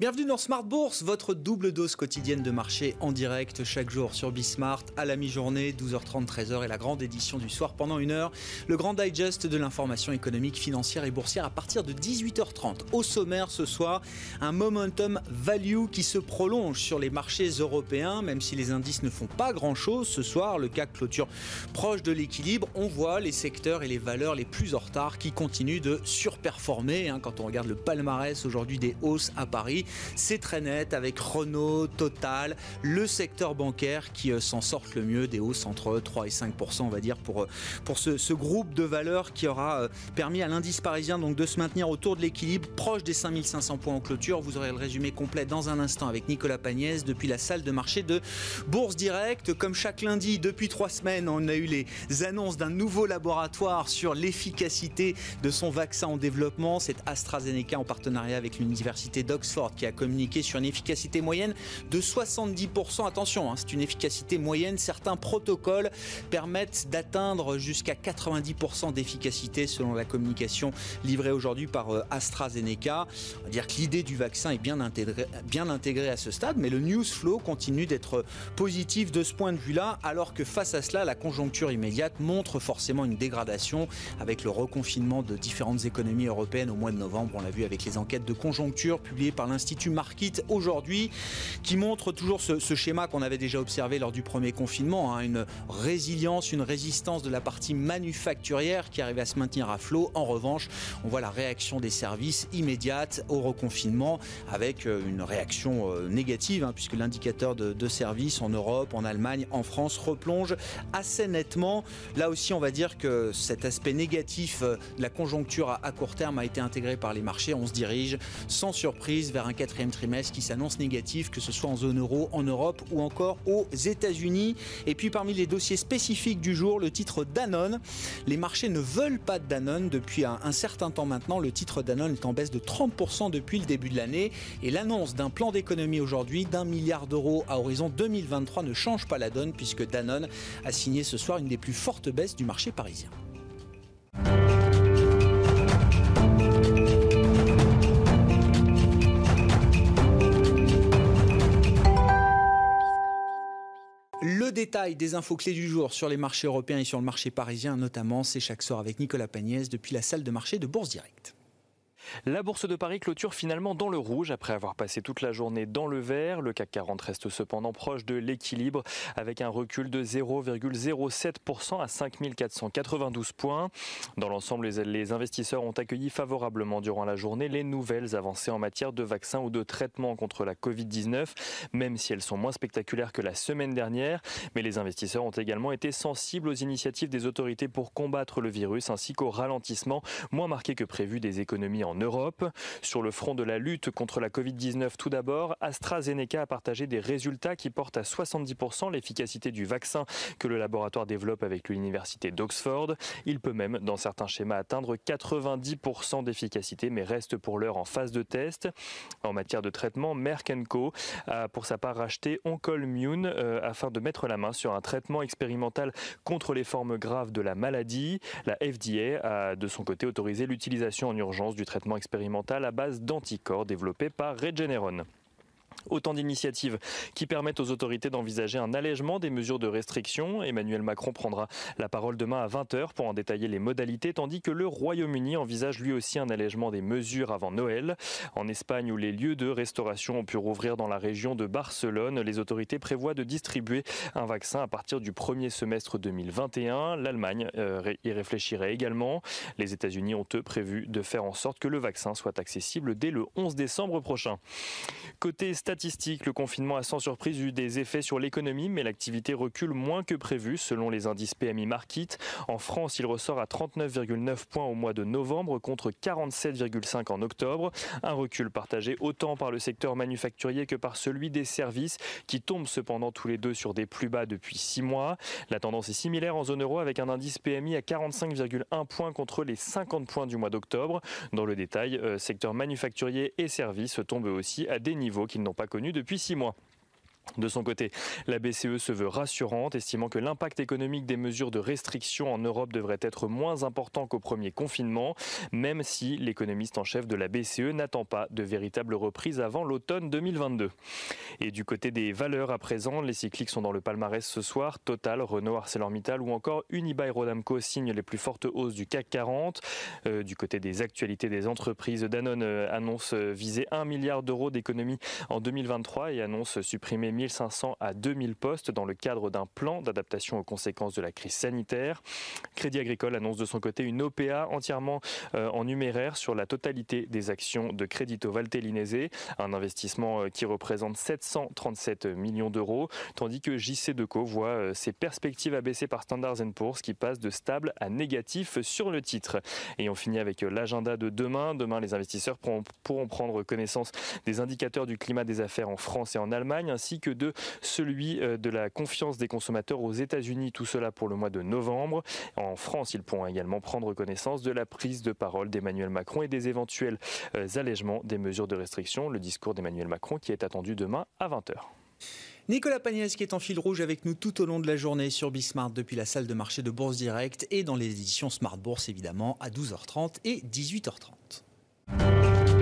Bienvenue dans Smart Bourse, votre double dose quotidienne de marché en direct chaque jour sur Bismart à la mi-journée, 12h30, 13h et la grande édition du soir pendant une heure. Le grand digest de l'information économique, financière et boursière à partir de 18h30. Au sommaire ce soir, un momentum value qui se prolonge sur les marchés européens, même si les indices ne font pas grand-chose. Ce soir, le CAC clôture proche de l'équilibre. On voit les secteurs et les valeurs les plus en retard qui continuent de surperformer. Hein, quand on regarde le palmarès aujourd'hui des hausses à Paris, c'est très net avec Renault, Total, le secteur bancaire qui euh, s'en sortent le mieux, des hausses entre 3 et 5 on va dire pour, euh, pour ce, groupe de valeurs qui aura euh, permis à l'indice parisien donc de se maintenir autour de l'équilibre, proche des 5500 points en clôture. Vous aurez le résumé complet dans un instant avec Nicolas Pagnès depuis la salle de marché de Bourse Direct. Comme chaque lundi depuis trois semaines, on a eu les annonces d'un nouveau laboratoire sur l'efficacité de son vaccin en développement. C'est AstraZeneca en partenariat avec l'université d'Oxford qui a communiqué sur une efficacité moyenne de 70%. Attention, hein, c'est une efficacité moyenne. Certains protocoles permettent d'atteindre jusqu'à 90% d'efficacité selon la communication livrée aujourd'hui par euh, AstraZeneca. On va dire que l'idée du vaccin est bien bien intégrée à ce stade, mais le news flow continue d'être positif de ce point de vue-là, alors que face à cela, la conjoncture immédiate montre forcément une dégradation avec le reconfinement de différentes économies européennes au mois de novembre. On l'a vu avec les enquêtes de conjoncture publiées par l'Institut l'Institut Markit aujourd'hui, qui montre toujours ce, schéma qu'on avait déjà observé lors du premier confinement, hein, une résilience, une résistance de la partie manufacturière qui arrive à se maintenir à flot. En revanche, on voit la réaction des services immédiate au reconfinement avec euh, une réaction euh, négative, hein, puisque l'indicateur de, de services en Europe, en Allemagne, en France replonge assez nettement. Là aussi, on va dire que cet aspect négatif euh, de la conjoncture à court terme a été intégré par les marchés. On se dirige sans surprise vers un quatrième trimestre qui s'annonce négatif, que ce soit en zone euro, en Europe ou encore aux États-Unis. Et puis parmi les dossiers spécifiques du jour, le titre Danone. Les marchés ne veulent pas de Danone depuis un, un certain temps maintenant. Le titre Danone est en baisse de 30% depuis le début de l'année. Et l'annonce d'un plan d'économie aujourd'hui d'un milliard d'euros à horizon 2023 ne change pas la donne puisque Danone a signé ce soir une des plus fortes baisses du marché parisien. Le détail des infos clés du jour sur les marchés européens et sur le marché parisien notamment, c'est chaque soir avec Nicolas Pagnès depuis la salle de marché de Bourse Directe. La bourse de Paris clôture finalement dans le rouge après avoir passé toute la journée dans le vert. Le CAC 40 reste cependant proche de l'équilibre avec un recul de 0,07% à 5492 points. Dans l'ensemble, les investisseurs ont accueilli favorablement durant la journée les nouvelles avancées en matière de vaccins ou de traitement contre la Covid-19, même si elles sont moins spectaculaires que la semaine dernière. Mais les investisseurs ont également été sensibles aux initiatives des autorités pour combattre le virus ainsi qu'au ralentissement moins marqué que prévu des économies en Europe. Sur le front de la lutte contre la Covid-19 tout d'abord, AstraZeneca a partagé des résultats qui portent à 70% l'efficacité du vaccin que le laboratoire développe avec l'université d'Oxford. Il peut même, dans certains schémas, atteindre 90% d'efficacité, mais reste pour l'heure en phase de test. En matière de traitement, Merck Co a pour sa part racheté Oncolmune euh, afin de mettre la main sur un traitement expérimental contre les formes graves de la maladie. La FDA a de son côté autorisé l'utilisation en urgence du traitement expérimental à base d'anticorps développé par Regeneron. Autant d'initiatives qui permettent aux autorités d'envisager un allègement des mesures de restriction. Emmanuel Macron prendra la parole demain à 20h pour en détailler les modalités, tandis que le Royaume-Uni envisage lui aussi un allègement des mesures avant Noël. En Espagne, où les lieux de restauration ont pu rouvrir dans la région de Barcelone, les autorités prévoient de distribuer un vaccin à partir du premier semestre 2021. L'Allemagne euh, y réfléchirait également. Les États-Unis ont eux prévu de faire en sorte que le vaccin soit accessible dès le 11 décembre prochain. Côté statistiques, le confinement a sans surprise eu des effets sur l'économie, mais l'activité recule moins que prévu selon les indices PMI Market. En France, il ressort à 39,9 points au mois de novembre contre 47,5 en octobre. Un recul partagé autant par le secteur manufacturier que par celui des services qui tombent cependant tous les deux sur des plus bas depuis 6 mois. La tendance est similaire en zone euro avec un indice PMI à 45,1 points contre les 50 points du mois d'octobre. Dans le détail, euh, secteur manufacturier et services tombent aussi à des niveaux qu'ils n'ont pas connus depuis six mois. De son côté, la BCE se veut rassurante, estimant que l'impact économique des mesures de restriction en Europe devrait être moins important qu'au premier confinement, même si l'économiste en chef de la BCE n'attend pas de véritable reprise avant l'automne 2022. Et du côté des valeurs à présent, les cycliques sont dans le palmarès ce soir. Total, Renault, ArcelorMittal ou encore Unibail Rodamco signent les plus fortes hausses du CAC 40. Euh, du côté des actualités des entreprises, Danone euh, annonce viser 1 milliard d'euros d'économies en 2023 et annonce supprimer 1500 à 2000 postes dans le cadre d'un plan d'adaptation aux conséquences de la crise sanitaire. Crédit Agricole annonce de son côté une OPA entièrement euh, en numéraire sur la totalité des actions de Crédito Valtellinese, un investissement euh, qui représente 737 millions d'euros, tandis que JC Deco voit euh, ses perspectives abaissées par Standard Poor's qui passe de stable à négatif sur le titre. Et on finit avec l'agenda de demain. Demain, les investisseurs pourront prendre connaissance des indicateurs du climat des affaires en France et en Allemagne, ainsi que de celui euh, de la confiance des consommateurs aux États-Unis, tout cela pour le mois de novembre. En France, ils pourront également prendre connaissance de la prise de parole d'Emmanuel Macron et des éventuels euh, allègements des mesures de restriction. Le discours d'Emmanuel Macron qui est attendu demain à 20h. Nicolas Pagnès qui est en fil rouge avec nous tout au long de la journée sur Bismart depuis la salle de marché de Bourse Direct et dans les éditions Smart Bourse évidemment à 12h30 et 18h30.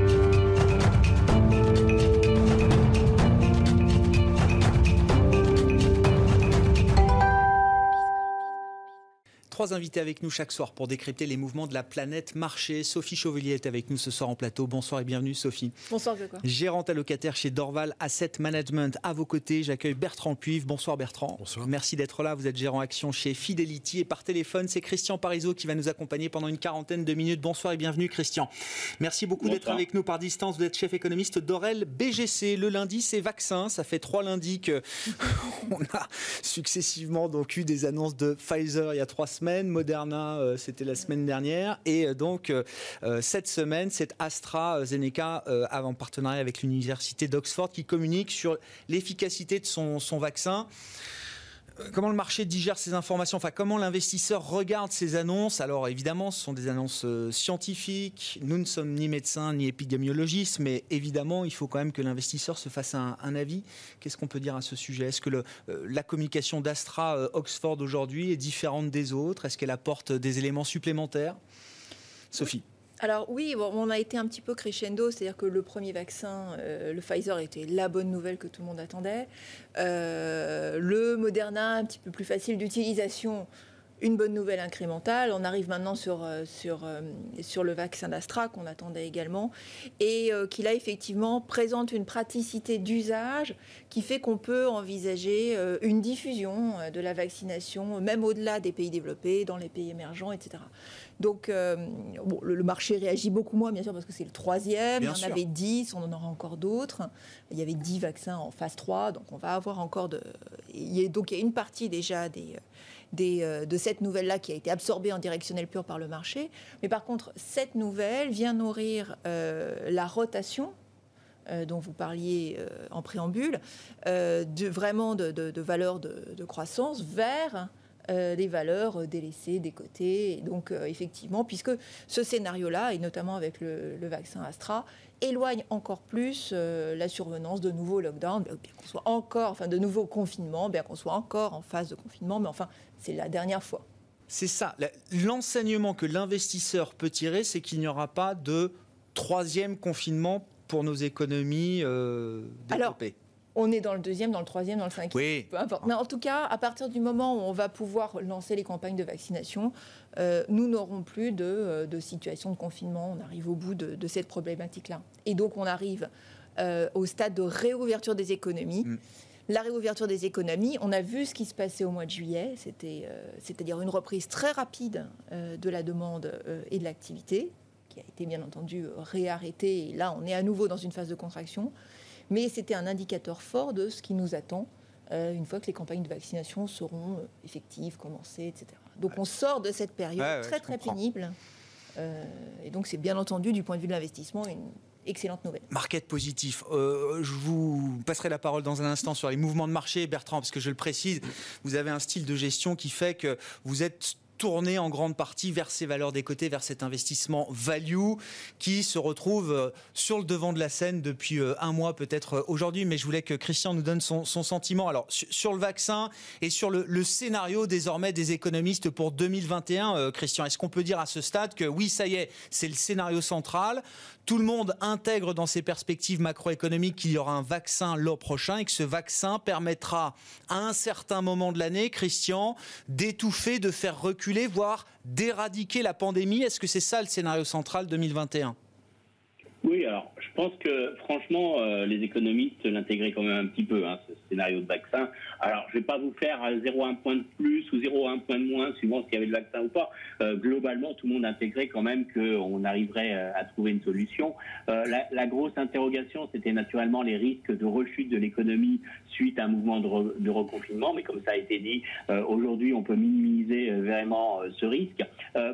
Trois invités avec nous chaque soir pour décrypter les mouvements de la planète marché. Sophie Chauvelier est avec nous ce soir en plateau. Bonsoir et bienvenue Sophie. Bonsoir Grégoire. Gérante allocataire chez Dorval Asset Management. À vos côtés, j'accueille Bertrand Puivre. Bonsoir Bertrand. Bonsoir. Merci d'être là. Vous êtes gérant action chez Fidelity et par téléphone, c'est Christian Parizeau qui va nous accompagner pendant une quarantaine de minutes. Bonsoir et bienvenue Christian. Merci beaucoup d'être avec nous par distance. Vous êtes chef économiste d'Orel BGC. Le lundi, c'est vaccin. Ça fait trois lundis que on a successivement donc eu des annonces de Pfizer il y a trois semaines, Moderna euh, c'était la semaine dernière. Et euh, donc, euh, cette semaine, c'est AstraZeneca, en partenariat avec l'université d'Oxford, qui communique sur l'efficacité de son, son vaccin comment le marché digère ces informations Enfin, comment l'investisseur regarde ces annonces? Alors, évidemment, ce sont des annonces scientifiques. Nous ne sommes ni médecins ni épidémiologistes, mais évidemment, il faut quand même que l'investisseur se fasse un, avis. Qu'est-ce qu'on peut dire à ce sujet? Est-ce que le, la communication d'Astra Oxford aujourd'hui est différente des autres? Est-ce qu'elle apporte des éléments supplémentaires? Sophie alors oui, on a été un petit peu crescendo, c'est-à-dire que le premier vaccin, euh, le Pfizer, était la bonne nouvelle que tout le monde attendait. Euh, le Moderna, un petit peu plus facile d'utilisation, une bonne nouvelle incrémentale. On arrive maintenant sur, euh, sur, sur le vaccin d'Astra qu'on attendait également et qui là effectivement présente une praticité d'usage qui fait qu'on peut envisager une diffusion de la vaccination même au-delà des pays développés, dans les pays émergents, etc. Donc, euh, le, marché réagit beaucoup moins, bien sûr, parce que c'est le troisième. il y en avait 10, on en aura encore d'autres. Il y avait 10 vaccins en phase 3, donc on va avoir encore de. Il y a, donc, il y a une partie déjà des. Euh, de cette nouvelle-là qui a été absorbée en directionnel pur par le marché. Mais par contre, cette nouvelle vient nourrir euh, la rotation dont vous parliez en préambule, vraiment de, de, valeurs de, croissance vers euh, des valeurs délaissées, des côtés. donc, euh, effectivement, puisque ce scénario-là, et notamment avec le, vaccin Astra, éloigne encore plus euh, la survenance de nouveaux lockdowns, bien qu'on soit encore, enfin, de nouveaux confinements, bien qu'on soit encore en phase de confinement, mais enfin, c'est la dernière fois. C'est ça. L'enseignement que l'investisseur peut tirer, c'est qu'il n'y aura pas de troisième confinement pour nos économies développées on est dans le deuxième, dans le troisième, dans le cinquième. Oui. Peu importe. Mais en tout cas, à partir du moment où on va pouvoir lancer les campagnes de vaccination, euh, nous n'aurons plus euh, de, situation de confinement. On arrive au bout de, cette problématique-là. Et donc, on arrive euh, au stade de réouverture des économies. Mm. La réouverture des économies, on a vu ce qui se passait au mois de juillet, c'était, c'est-à-dire une reprise très rapide de la demande et de l'activité, qui a été bien entendu réarrêtée. Et là, on est à nouveau dans une phase de contraction. Mais c'était un indicateur fort de ce qui nous attend euh, une fois que les campagnes de vaccination seront euh, effectives, commencées, etc. Donc on sort de cette période très très pénible. Euh, et donc c'est bien entendu du point de vue de l'investissement une excellente nouvelle. Market positif. je vous passerai la parole dans un instant sur les mouvements de marché, Bertrand, parce que je le précise, vous avez un style de gestion qui fait que vous êtes tourné en grande partie vers ces valeurs des côtés, vers cet investissement value qui se retrouve euh, sur le devant de la scène depuis euh, un mois peut-être euh, aujourd'hui. Mais je voulais que Christian nous donne son, sentiment. Alors sur le vaccin et sur le, scénario désormais des économistes pour 2021, Christian, est-ce qu'on peut dire à ce stade que oui, ça y est, c'est le scénario central? Tout le monde intègre dans ses perspectives macroéconomiques qu'il y aura un vaccin l'an prochain et que ce vaccin permettra à un certain moment de l'année, Christian, d'étouffer, de faire reculer, voire d'éradiquer la pandémie. Est-ce que c'est ça le scénario central 2021 oui, alors je pense que franchement, euh, les économistes l'intégraient quand même un petit peu, hein, ce scénario de vaccin. Alors je ne vais pas vous faire 0,1 point de plus ou 0,1 point de moins, suivant s'il y avait le vaccin ou pas. Euh, globalement, tout le monde intégrait quand même qu'on arriverait euh, à trouver une solution. La, grosse interrogation, c'était naturellement les risques de rechute de l'économie suite à un mouvement de, reconfinement. Mais comme ça a été dit, aujourd'hui, on peut minimiser vraiment ce risque.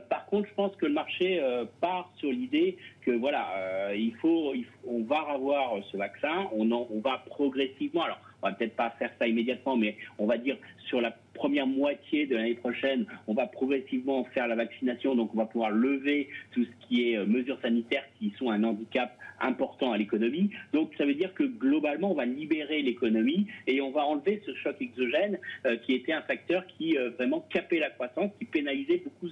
par contre, je pense que le marché part sur l'idée que voilà, euh, il, faut, on va avoir ce vaccin, on, on va progressivement. Alors, on va peut-être pas faire ça immédiatement, mais on va dire sur la première moitié de l'année prochaine, on va progressivement faire la vaccination, donc on va pouvoir lever tout ce qui est euh, mesures sanitaires qui sont un handicap important à l'économie. Donc ça veut dire que globalement, on va libérer l'économie et on va enlever ce choc exogène euh, qui était un facteur qui euh, vraiment capait la croissance, qui pénalisait beaucoup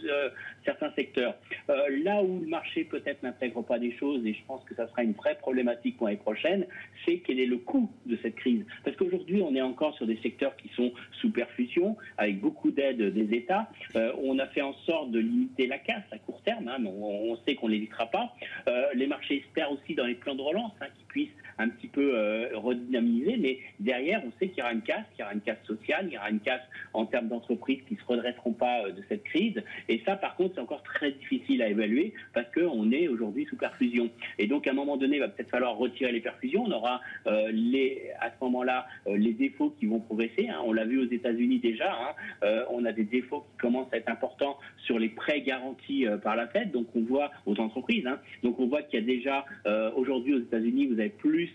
certains secteurs. là où le marché peut-être n'intègre pas des choses, et je pense que ça sera une vraie problématique pour l'année prochaine, c'est quel est le coût de cette crise. Parce qu'aujourd'hui, on est encore sur des secteurs qui sont sous perfusion avec beaucoup d'aide des États. Euh, on a fait en sorte de limiter la casse à court terme, hein, mais on, sait qu'on ne l'évitera pas. Euh, les marchés espèrent aussi dans les plans de relance hein, qu'ils puissent un petit peu euh, redynamiser, mais derrière, on sait qu'il y aura une casse, qu'il y aura une casse sociale, il y aura une casse en termes d'entreprises qui ne se redresseront pas de cette crise. Et ça, par contre, c'est encore très difficile à évaluer parce qu'on est aujourd'hui sous perfusion. Et donc, à un moment donné, il va peut-être falloir retirer les perfusions. On aura à ce moment-là les défauts qui vont progresser. Hein. On l'a vu aux États-Unis déjà Hein. Euh, on a des défauts qui commencent à être importants sur les prêts garantis euh, par la Fed. Donc on voit aux entreprises. Hein. donc on voit qu'il y a déjà euh, aujourd'hui aux États-Unis, vous avez plus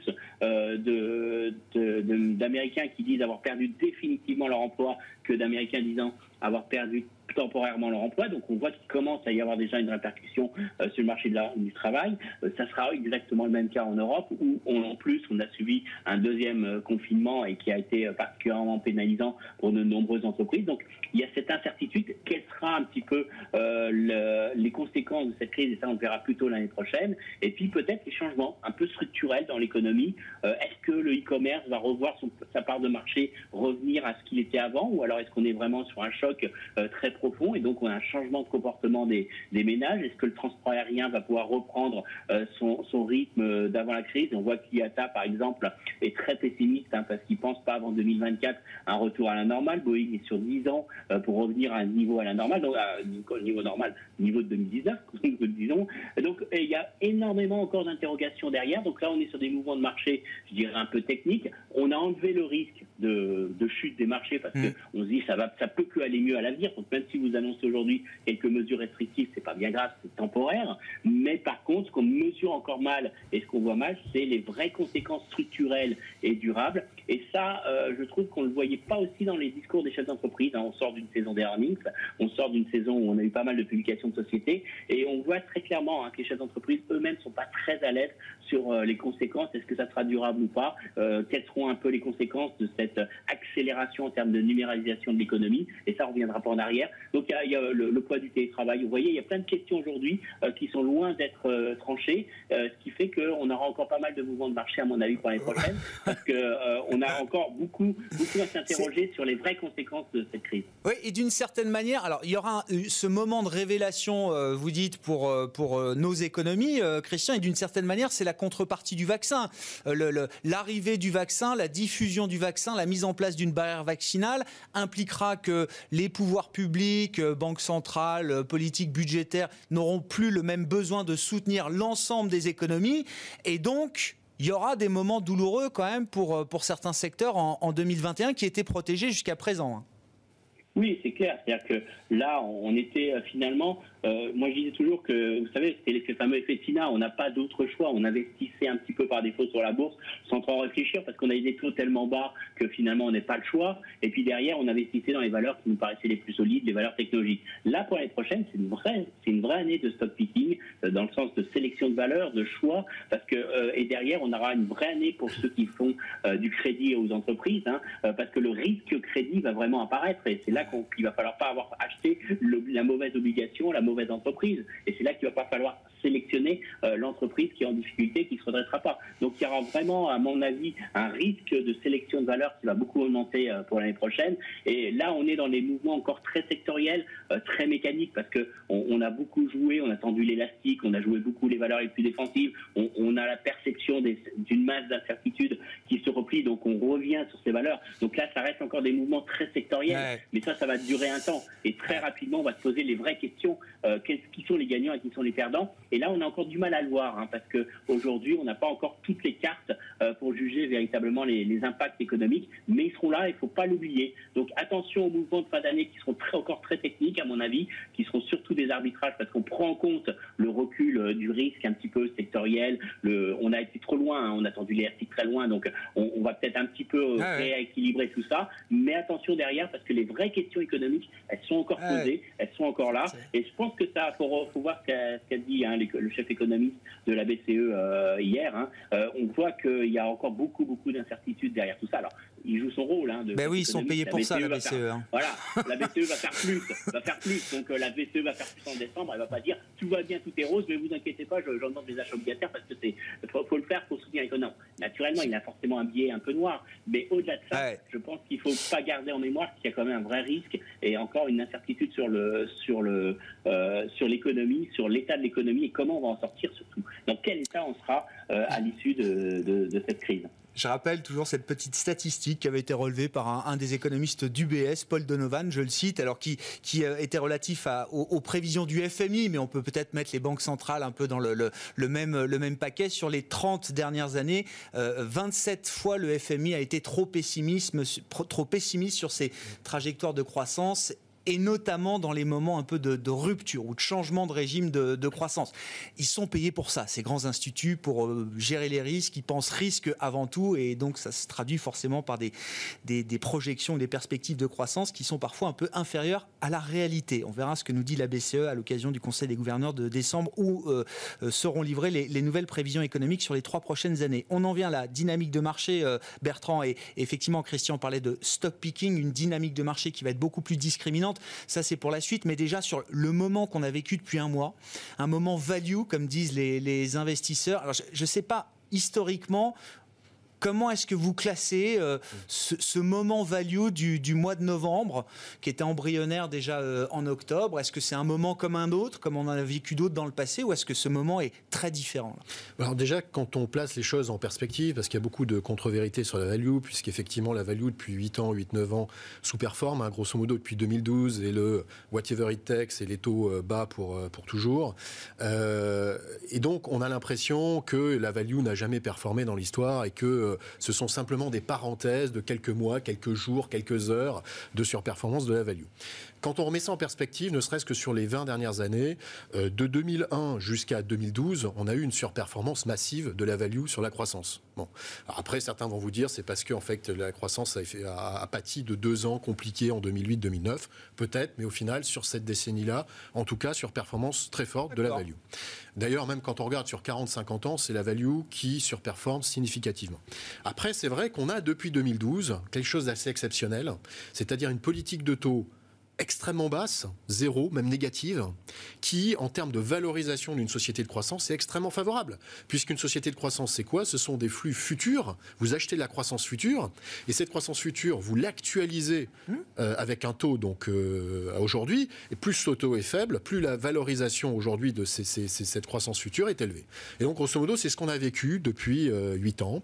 d'Américains qui disent avoir perdu définitivement leur emploi que d'Américains disant avoir perdu temporairement leur emploi. Donc on voit qu'il commence à y avoir déjà une répercussion euh, sur le marché de du travail. Euh, ça sera exactement le même cas en Europe où en plus on a subi un deuxième euh, confinement et qui a été particulièrement pénalisant pour de nombreuses entreprises. Donc il y a cette incertitude. Quelles seront un petit peu les conséquences de cette crise et ça on le verra plutôt l'année prochaine. Et puis peut-être les changements un peu structurels dans l'économie. est-ce que le e-commerce va revoir sa part de marché, revenir à ce qu'il était avant ou alors est-ce qu'on est vraiment sur un choc très profond et donc on a un changement de comportement des, ménages? Est-ce que le transport aérien va pouvoir reprendre euh, son, rythme d'avant la crise? On voit qu'IATA, par exemple, est très pessimiste hein, parce qu'il pense pas avant 2024 un retour à la normale. Boeing est sur 10 ans euh, pour revenir à un niveau à la normale, donc à un niveau normal, niveau de 2019, disons. Donc il y a énormément encore d'interrogations derrière. Donc là, on est sur des mouvements de marché, je dirais un peu techniques. On a enlevé le risque de, chute des marchés parce mmh. qu'on se dit ça va, ça peut que aller mieux à l'avenir. Donc même si vous annoncez aujourd'hui quelques mesures restrictives, c'est pas bien grave, c'est temporaire. Mais par contre, ce qu'on mesure encore mal et ce qu'on voit mal, c'est les vraies conséquences structurelles et durables. Et ça, euh, je trouve qu'on ne le voyait pas aussi dans les discours des chefs d'entreprise. Hein. On sort d'une saison d'earnings, on sort d'une saison où on a eu pas mal de publications de sociétés, et on voit très clairement hein, que les chefs d'entreprise eux-mêmes sont pas très à l'aise sur euh, les conséquences. Est-ce que ça sera durable ou pas? Euh, Quelles seront un peu les conséquences de cette accélération en termes de numéralisation de l'économie? Et ça, on reviendra pas en arrière. Donc il y a, le, poids du télétravail. Vous voyez, il y a plein de questions aujourd'hui euh, qui sont loin d'être tranchées, ce qui fait qu'on aura encore pas mal de mouvements de marché, à mon avis, pour l'année prochaine, parce qu'on a encore beaucoup, beaucoup à s'interroger sur les vraies conséquences de cette crise. Oui, et d'une certaine manière, alors il y aura ce moment de révélation, vous dites, pour, pour nos économies, Christian, et d'une certaine manière, c'est la contrepartie du vaccin. L'arrivée du vaccin, la diffusion du vaccin, la mise en place d'une barrière vaccinale impliquera que les pouvoirs publics banques centrales, euh, politiques budgétaires n'auront plus le même besoin de soutenir l'ensemble des économies. Et donc, il y aura des moments douloureux quand même pour, euh, pour certains secteurs en, 2021 qui étaient protégés jusqu'à présent. Oui, c'est clair. C'est-à-dire que là, on était euh, finalement euh, moi, je disais toujours que, vous savez, c'est le fameux effet Tina. On n'a pas d'autre choix. On investissait un petit peu par défaut sur la bourse sans trop réfléchir parce qu'on avait des taux tellement bas que finalement, on n'est pas le choix. Et puis derrière, on investissait dans les valeurs qui nous paraissaient les plus solides, les valeurs technologiques. Là, pour l'année prochaine, c'est une vraie, c'est une vraie année de stock picking euh, dans le sens de sélection de valeurs, de choix, parce que euh, et derrière, on aura une vraie année pour ceux qui font du crédit aux entreprises, hein, parce que le risque crédit va vraiment apparaître et c'est là qu'il va falloir pas avoir acheté la mauvaise obligation, la entreprise. Et c'est là qu'il va pas falloir sélectionner euh, l'entreprise qui est en difficulté, qui ne se redressera pas. Donc il y aura vraiment, à mon avis, un risque de sélection de valeur qui va beaucoup augmenter euh, pour l'année prochaine. Et là, on est dans des mouvements encore très sectoriels, euh, très mécaniques, parce que on, a beaucoup joué, on a tendu l'élastique, on a joué beaucoup les valeurs les plus défensives, on, a la perception d'une masse d'incertitudes qui se replie, donc on revient sur ces valeurs. Donc là, ça reste encore des mouvements très sectoriels, mais ça, ça va durer un temps. Et très rapidement, on va se poser les vraies questions, qui sont les gagnants et qui sont les perdants. Et là, on a encore du mal à le voir, hein, parce qu'aujourd'hui, on n'a pas encore toutes les cartes euh, pour juger véritablement les, impacts économiques, mais ils seront là, il ne faut pas l'oublier. Donc attention aux mouvements de fin d'année qui seront très, encore très techniques, à mon avis, qui seront surtout des arbitrages, parce qu'on prend en compte le recul euh, du risque un petit peu sectoriel. Le, on a été trop loin, hein, on a tendu les RTIC très loin, donc on, va peut-être un petit peu euh, ah rééquilibrer tout ça. Mais attention derrière, parce que les vraies questions économiques, elles sont encore ah posées, elles sont encore là. Et je pense que ça, faut, faut voir ce qu'a dit hein, le chef économiste de la BCE euh, hier, hein, euh, on voit qu'il y a encore beaucoup, beaucoup d'incertitudes derrière tout ça. Alors, il joue son rôle. Hein, de ben oui, ils sont payés pour ça, la BCE. Hein. Voilà, la BCE va faire plus, va faire plus. Donc euh, la BCE va faire plus en décembre. Elle va pas dire tout va bien, tout est rose, mais vous inquiétez pas, j'en demande des achats obligataires parce que c'est faut, le faire pour soutenir l'économie. Naturellement, il a forcément un biais un peu noir, mais au-delà de ça, je pense qu'il faut pas garder en mémoire qu'il y a quand même un vrai risque et encore une incertitude sur le sur le sur l'économie, sur l'état de l'économie et comment on va en sortir surtout. Dans quel état on sera euh, à l'issue de, cette crise je rappelle toujours cette petite statistique qui avait été relevée par un, des économistes d'UBS, Paul Donovan, je le cite, alors qui, euh, était relatif aux, prévisions du FMI, mais on peut peut-être mettre les banques centrales un peu dans le, même, paquet. Sur les 30 dernières années, 27 euh, fois le FMI a été trop pessimiste sur ses trajectoires de croissance et notamment dans les moments un peu de, rupture ou de changement de régime de, croissance. Ils sont payés pour ça, ces grands instituts, pour euh, gérer les risques. Ils pensent risque avant tout et donc ça se traduit forcément par des, des, projections, des perspectives de croissance qui sont parfois un peu inférieures à la réalité. On verra ce que nous dit la BCE à l'occasion du Conseil des gouverneurs de décembre où euh, euh, seront livrées les, nouvelles prévisions économiques sur les trois prochaines années. On en vient à la dynamique de marché, Bertrand, et effectivement Christian parlait de stock picking, une dynamique de marché qui va être beaucoup plus discriminante. Ça, c'est pour la suite. Mais déjà, sur le moment qu'on a vécu depuis un mois, un moment value, comme disent les, investisseurs. Alors, je ne sais pas historiquement Comment est-ce que vous classez euh, ce, moment value du, mois de novembre, qui était embryonnaire déjà euh, en octobre? Est-ce que c'est un moment comme un autre, comme on en a vécu d'autres dans le passé, ou est-ce que ce moment est très différent Alors déjà, quand on place les choses en perspective, parce qu'il y a beaucoup de contre-vérités sur la value, puisqu'effectivement la value depuis 8 ans, 8-9 ans sous-performe, hein, grosso modo depuis 2012, et le whatever it takes, et les taux euh, bas pour, pour toujours. et donc, on a l'impression que la value n'a jamais performé dans l'histoire et que euh, ce sont simplement des parenthèses de quelques mois, quelques jours, quelques heures de surperformance de la value. Quand on remet ça en perspective, ne serait-ce que sur les 20 dernières années, euh, de 2001 jusqu'à 2012, on a eu une surperformance massive de la value sur la croissance. Bon. après, certains vont vous dire c'est parce que en fait, la croissance a, a, a pâti de deux ans compliqués en 2008-2009, peut-être, mais au final, sur cette décennie-là, en tout cas, surperformance très forte de la value. D'ailleurs, même quand on regarde sur 40-50 ans, c'est la value qui surperforme significativement. Après, c'est vrai qu'on a depuis 2012 quelque chose d'assez exceptionnel, c'est-à-dire une politique de taux extrêmement basse, zéro, même négative, qui, en termes de valorisation d'une société de croissance, est extrêmement favorable. Puisqu'une société de croissance, c'est quoi? Ce sont des flux futurs. Vous achetez de la croissance future, et cette croissance future, vous l'actualisez mmh. euh, avec un taux, donc euh, aujourd'hui, et plus ce taux est faible, plus la valorisation aujourd'hui de cette croissance future est élevée. Et donc, grosso modo, c'est ce qu'on a vécu depuis euh, 8 ans,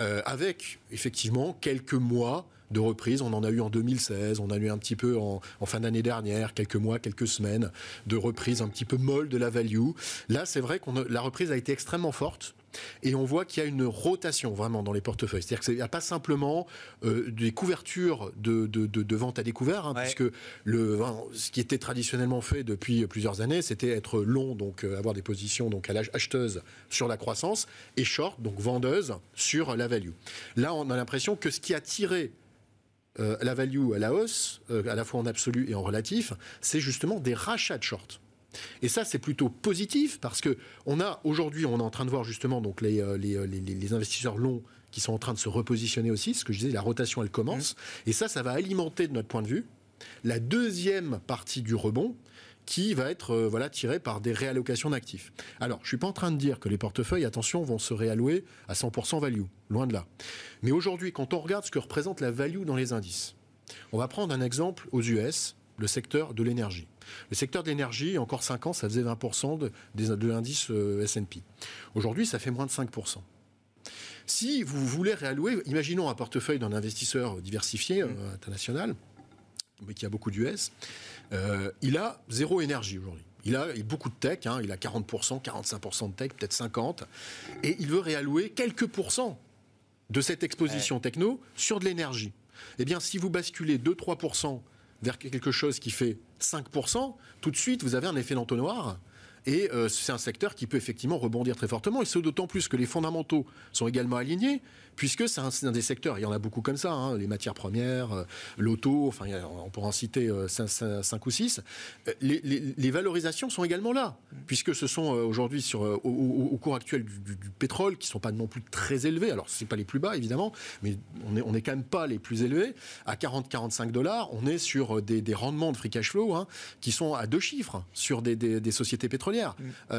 euh, avec effectivement quelques mois de reprise. On en a eu en 2016, on a eu un petit peu en, fin d'année dernière, quelques mois, quelques semaines de reprise un petit peu molle de la value. Là, c'est vrai que la reprise a été extrêmement forte. Et on voit qu'il y a une rotation vraiment dans les portefeuilles. C'est-à-dire qu'il n'y a pas simplement euh, des couvertures de, de, vente à découvert, hein, puisque le, ce qui était traditionnellement fait depuis plusieurs années, c'était être long, donc euh, avoir des positions donc, à l'âge acheteuse sur la croissance, et short, donc vendeuse, sur la value. Là, on a l'impression que ce qui a tiré euh, la value à la hausse, à la fois en absolu et en relatif, c'est justement des rachats de short. Et ça, c'est plutôt positif parce que on a aujourd'hui, on est en train de voir justement donc les, euh, euh, les, les, investisseurs longs qui sont en train de se repositionner aussi. Ce que je disais, la rotation, elle commence. Mmh. Et ça, ça va alimenter, de notre point de vue, la deuxième partie du rebond qui va être euh, voilà tiré par des réallocations d'actifs. Alors, je suis pas en train de dire que les portefeuilles, attention, vont se réallouer à 100% value, loin de là. Mais aujourd'hui, quand on regarde ce que représente la value dans les indices, on va prendre un exemple aux US, le secteur de l'énergie. Le secteur de l'énergie, encore 5 ans, ça faisait 20% de, de l'indice euh, S&P. Aujourd'hui, ça fait moins de 5%. Si vous voulez réallouer, imaginons un portefeuille d'un investisseur diversifié euh, mmh. international, mais qui a beaucoup d'US, euh, il a zéro énergie aujourd'hui. Il a, beaucoup de tech, hein, il a 40%, 45% de tech, peut-être 50%, et il veut réallouer quelques pourcents de cette exposition techno sur de l'énergie. Eh bien, si vous basculez 2-3% vers quelque chose qui fait 5%, tout de suite, vous avez un effet d'entonnoir. Et euh, c'est un secteur qui peut effectivement rebondir très fortement. Et c'est d'autant plus que les fondamentaux sont également alignés puisque c'est un, des secteurs, il y en a beaucoup comme ça, hein, les matières premières, euh, l'auto, enfin, on pourra en citer 5, euh, ou 6. Euh, les, valorisations sont également là, puisque ce sont aujourd'hui, sur, au, cours actuel du, pétrole, qui ne sont pas non plus très élevés, alors ce pas les plus bas évidemment, mais on n'est on est quand même pas les plus élevés, à 40-45 dollars, on est sur des, rendements de free cash flow hein, qui sont à deux chiffres sur des, des sociétés pétrolières. Mmh.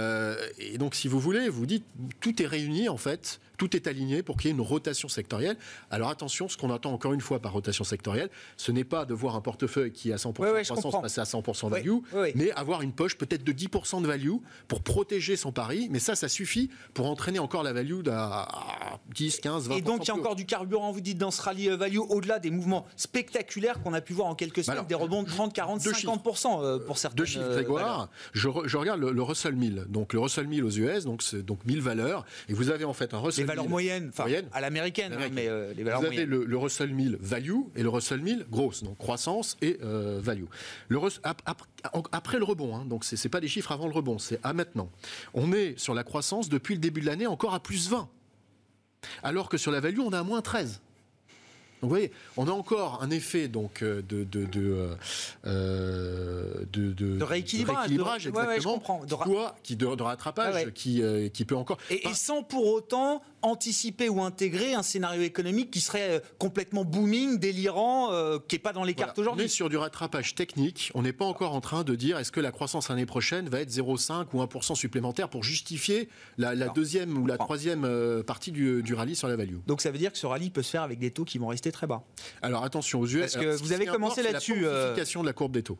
et donc, si vous voulez, vous dites, tout est réuni en fait tout est aligné pour qu'il y ait une rotation sectorielle. Alors attention, ce qu'on attend encore une fois par rotation sectorielle, ce n'est pas de voir un portefeuille qui est à 100% de croissance passer à 100% value, mais avoir une poche peut-être de 10% de value pour protéger son pari. Mais ça, ça suffit pour entraîner encore la value à 10, 15, 20%. Et donc il y a encore du carburant, vous dites, dans ce rallye euh, value, au-delà des mouvements spectaculaires qu'on a pu voir en quelques bah semaines, des rebonds de 30, 40, 50% pour certains. Deux chiffres, Grégoire. Je, je, regarde le, Russell 1000. Donc le Russell 1000 aux US, donc c'est donc 1000 valeurs. Et vous avez en fait un Russell les valeurs moyennes, enfin à l'américaine, hein, mais euh, les valeurs Vous avez le, Russell 1000 value et le Russell 1000 grosse, donc croissance et euh, value. Le, après, le rebond, hein, donc c'est pas des chiffres avant le rebond, c'est à maintenant. On est sur la croissance depuis le début de l'année encore à plus 20, alors que sur la value on est à moins 13 vous voyez, on a encore un effet donc euh, de de de, euh, de, de, rééquilibrage, exactement, de, quoi, qui de, rattrapage, qui euh, qui peut encore et, sans pour autant anticiper ou intégrer un scénario économique qui serait complètement booming, délirant, qui est pas dans les cartes aujourd'hui. On est sur du rattrapage technique. On n'est pas encore en train de dire est-ce que la croissance l'année prochaine va être 0,5 ou 1% supplémentaire pour justifier la, deuxième ou la troisième partie du, du rallye sur la value? Donc ça veut dire que ce rallye peut se faire avec des taux qui vont rester très bas. Alors attention aux US. Parce que vous avez commencé là-dessus. La euh, pontification de la courbe des taux.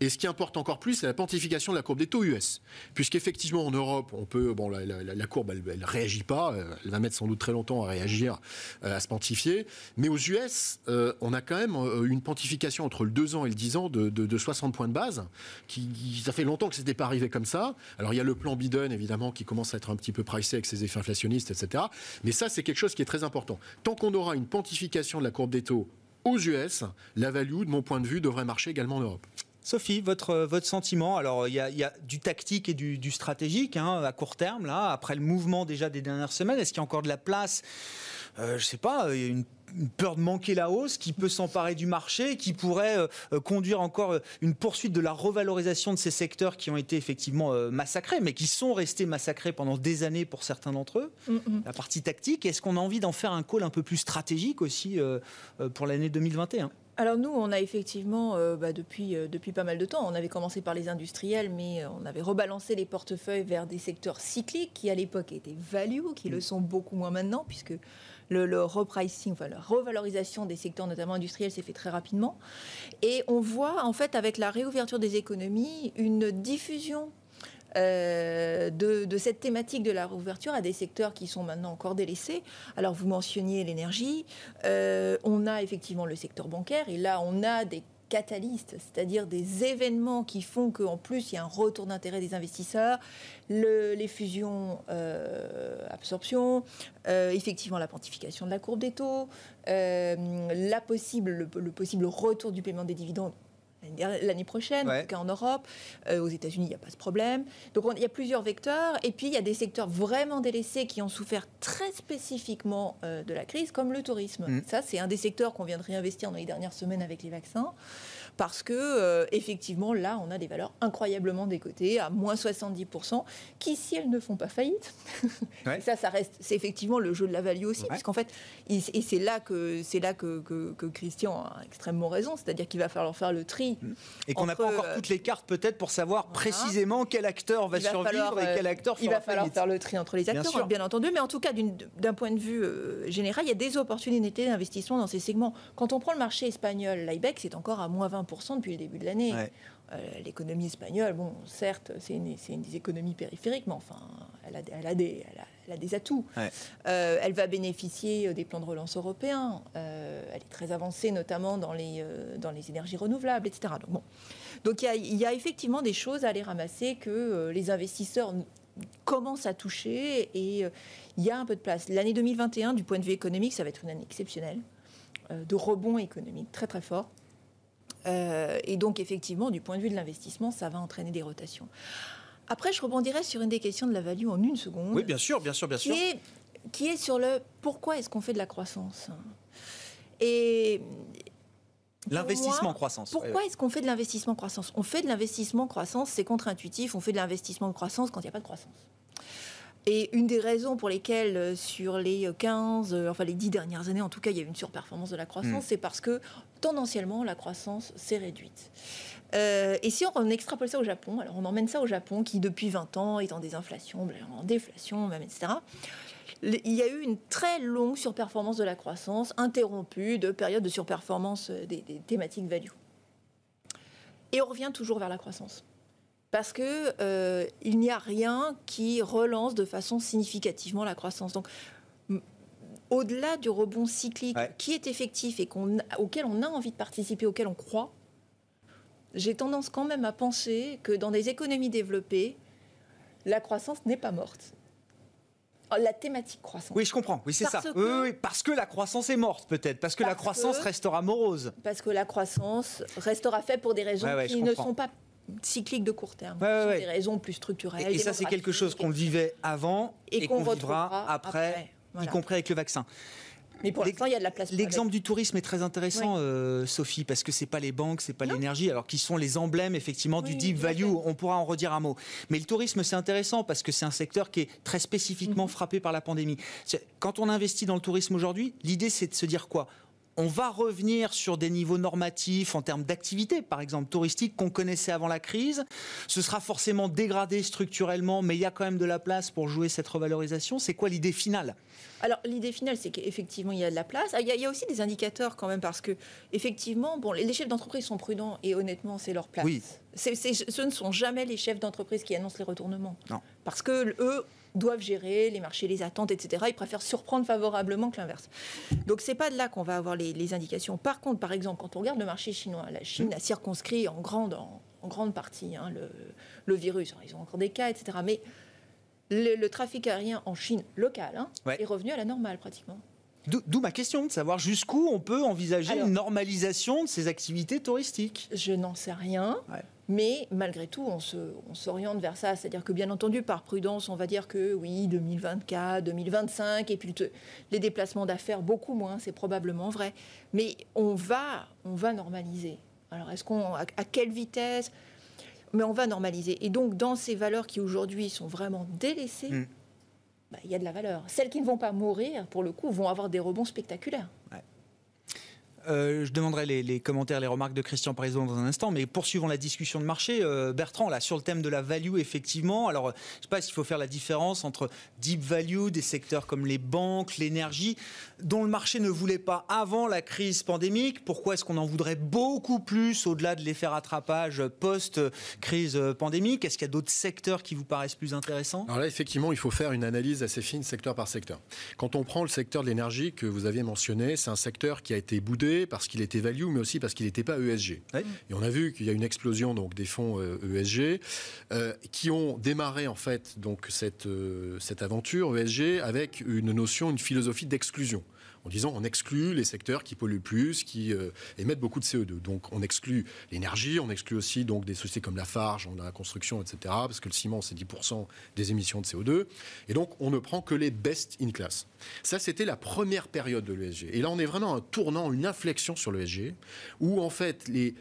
Et ce qui importe encore plus, c'est la pontification de la courbe des taux US. Puisqu'effectivement, en Europe, on peut. Bon, la, courbe, elle, ne réagit pas. Euh, elle va mettre sans doute très longtemps à réagir, euh, à se pontifier. Mais aux US, on a quand même une pontification entre le 2 ans et le 10 ans de, 60 points de base. Qui, ça fait longtemps que ce n'était pas arrivé comme ça. Alors, il y a le plan Biden, évidemment, qui commence à être un petit peu pricé avec ses effets inflationnistes, etc. Mais ça, c'est quelque chose qui est très important. Tant qu'on aura une pontification de la courbe des taux aux US, la value, de mon point de vue, devrait marcher également en Europe. Sophie, votre, votre sentiment Alors, il y, a, du tactique et du, stratégique hein, à court terme, là, après le mouvement déjà des dernières semaines. Est-ce qu'il y a encore de la place euh, Je ne sais pas, une peur de manquer la hausse qui peut s'emparer du marché, qui pourrait euh, euh, conduire encore euh, une poursuite de la revalorisation de ces secteurs qui ont été effectivement massacrés, mais qui sont restés massacrés pendant des années pour certains d'entre eux. La partie tactique, est-ce qu'on a envie d'en faire un call un peu plus stratégique aussi pour l'année 2021 alors nous, on a effectivement, bah, depuis, depuis pas mal de temps, on avait commencé par les industriels, mais on avait rebalancé les portefeuilles vers des secteurs cycliques qui à l'époque étaient value, qui le sont beaucoup moins maintenant, puisque le, repricing, la revalorisation des secteurs, notamment industriels, s'est fait très rapidement. Et on voit, en fait, avec la réouverture des économies, une diffusion euh, de, cette thématique de la réouverture à des secteurs qui sont maintenant encore délaissés. Alors vous mentionniez l'énergie, euh, on a effectivement le secteur bancaire et là on a des catalystes, c'est-à-dire des événements qui font qu'en plus il y a un retour d'intérêt des investisseurs, les fusions euh, absorption, euh, effectivement la quantification de la courbe des taux, euh, le, possible retour du paiement des dividendes l'année prochaine, en tout cas en Europe. aux États-Unis, il n'y a pas ce problème. Donc il y a plusieurs vecteurs. Et puis il y a des secteurs vraiment délaissés qui ont souffert très spécifiquement de la crise, comme le tourisme. Mm. Ça, c'est un des secteurs qu'on vient de réinvestir dans les dernières semaines avec les vaccins parce que euh, effectivement là on a des valeurs incroyablement décotées à moins 70% qui si elles ne font pas faillite ça ça reste c'est effectivement le jeu de la value aussi parce qu'en fait et c'est là que c'est là que, que, Christian a extrêmement raison c'est-à-dire qu'il va falloir faire le tri mmh. et qu'on n'a pas encore euh, toutes les cartes peut-être pour savoir précisément quel acteur va, survivre et quel euh, acteur il va falloir faire le tri entre les acteurs bien, entendu mais en tout cas d'un point de vue général il y a des opportunités d'investissement dans ces segments. Quand on prend le marché espagnol l'IBEX c'est encore à moins 20 depuis le début de l'année. Euh, l'économie espagnole, bon, certes, c'est une, une, des économies périphériques, mais enfin, elle a, elle a, des, elle a, des, atouts. Euh, elle va bénéficier des plans de relance européens. Euh, elle est très avancée, notamment dans les, dans les énergies renouvelables, etc. Donc, bon. Donc il y, y, a effectivement des choses à aller ramasser que les investisseurs commencent à toucher et il y a un peu de place. L'année 2021, du point de vue économique, ça va être une année exceptionnelle, de rebond économique très très fort. Euh, et donc, effectivement, du point de vue de l'investissement, ça va entraîner des rotations. Après, je rebondirai sur une des questions de la value en une seconde. Oui, bien sûr, bien sûr, bien sûr. Qui est, qui est sur le pourquoi est-ce qu'on fait de la croissance? Et L'investissement croissance. Pourquoi est-ce qu'on fait de l'investissement croissance? On fait de l'investissement croissance, c'est contre-intuitif, on fait de l'investissement croissance quand il n'y a pas de croissance. Et une des raisons pour lesquelles, euh, sur les 15, euh, enfin les 10 dernières années, en tout cas, il y a eu une surperformance de la croissance, hmm. c'est parce que tendanciellement, la croissance s'est réduite. Euh, et si on extrapole ça au Japon, alors on emmène ça au Japon, qui depuis 20 ans est en désinflation, en déflation même, etc. Il y a eu une très longue surperformance de la croissance, interrompue de périodes de surperformance des thématiques value. Et on revient toujours vers la croissance parce que euh, il n'y a rien qui relance de façon significativement la croissance. Donc, au-delà du rebond cyclique qui est effectif et auquel on a envie de participer, auquel on croit, j'ai tendance quand même à penser que dans des économies développées, la croissance n'est pas morte. Oh, la thématique croissance. Oui, je comprends. Oui, c'est ça. Oui, parce que la croissance est morte, peut-être. Parce que la croissance restera morose. Parce que la croissance restera faite pour des raisons qui ne sont pas cyclique de court terme. des raisons plus structurelles. Et, ça, c'est quelque chose qu'on vivait avant et, qu'on vivra après, y compris avec le vaccin. Mais pour l'instant, il y a de la place. L'exemple du tourisme est très intéressant, euh, Sophie, parce que c'est pas les banques, c'est pas l'énergie, alors qui sont les emblèmes effectivement du deep value. On pourra en redire un mot. Mais le tourisme, c'est intéressant parce que c'est un secteur qui est très spécifiquement mhm. frappé par la pandémie. Quand on investit dans le tourisme aujourd'hui, l'idée c'est de se dire quoi? On va revenir sur des niveaux normatifs en termes d'activité, par exemple touristique, qu'on connaissait avant la crise. Ce sera forcément dégradé structurellement, mais il y a quand même de la place pour jouer cette revalorisation. C'est quoi l'idée finale? Alors l'idée finale, c'est qu'effectivement il y a de la place. Ah, il y, a, aussi des indicateurs quand même parce que effectivement, bon, les chefs d'entreprise sont prudents et honnêtement c'est leur place. Oui. ce ne sont jamais les chefs d'entreprise qui annoncent les retournements. Non. Parce que eux doivent gérer les marchés, les attentes, etc. Ils préfèrent surprendre favorablement que l'inverse. Donc c'est pas de là qu'on va avoir les, indications. Par contre, par exemple, quand on regarde le marché chinois, la Chine a circonscrit en grande, en, grande partie hein, le, virus. ils ont encore des cas, etc. Mais le, trafic aérien en Chine locale hein, est revenu à la normale pratiquement. D'où ma question de savoir jusqu'où on peut envisager une normalisation de ces activités touristiques. Je n'en sais rien. Mais malgré tout, on s'oriente vers ça. C'est-à-dire que, bien entendu, par prudence, on va dire que oui, 2024, 2025, et puis les déplacements d'affaires, beaucoup moins, c'est probablement vrai. Mais on va, on va normaliser. Alors, est-ce qu'on, à, quelle vitesse? Mais on va normaliser. Et donc, dans ces valeurs qui aujourd'hui sont vraiment délaissées, hmm. bah, il y a de la valeur. Celles qui ne vont pas mourir, pour le coup, vont avoir des rebonds spectaculaires. Euh, je demanderai les, commentaires, les remarques de Christian Parisot dans un instant, mais poursuivons la discussion de marché. Euh, Bertrand, là, sur le thème de la value, effectivement, alors je ne sais pas s'il faut faire la différence entre deep value, des secteurs comme les banques, l'énergie, dont le marché ne voulait pas avant la crise pandémique. Pourquoi est-ce qu'on en voudrait beaucoup plus au-delà de l'effet rattrapage post-crise pandémique? Est-ce qu'il y a d'autres secteurs qui vous paraissent plus intéressants? Alors là, effectivement, il faut faire une analyse assez fine secteur par secteur. Quand on prend le secteur de l'énergie que vous aviez mentionné, c'est un secteur qui a été boudé Parce qu'il était value, mais aussi parce qu'il n'était pas ESG. Et on a vu qu'il y a une explosion donc des fonds ESG qui ont démarré en fait donc cette cette aventure ESG avec une notion, une philosophie d'exclusion en disant on exclut les secteurs qui polluent plus, qui euh, émettent beaucoup de CO2. Donc on exclut l'énergie, on exclut aussi donc des sociétés comme la Farge, la construction, etc. Parce que le ciment c'est 10% des émissions de CO2. Et donc on ne prend que les best in class. Ça c'était la première période de l'ESG. Et là on est vraiment un tournant, une inflexion sur l'ESG, où en fait les,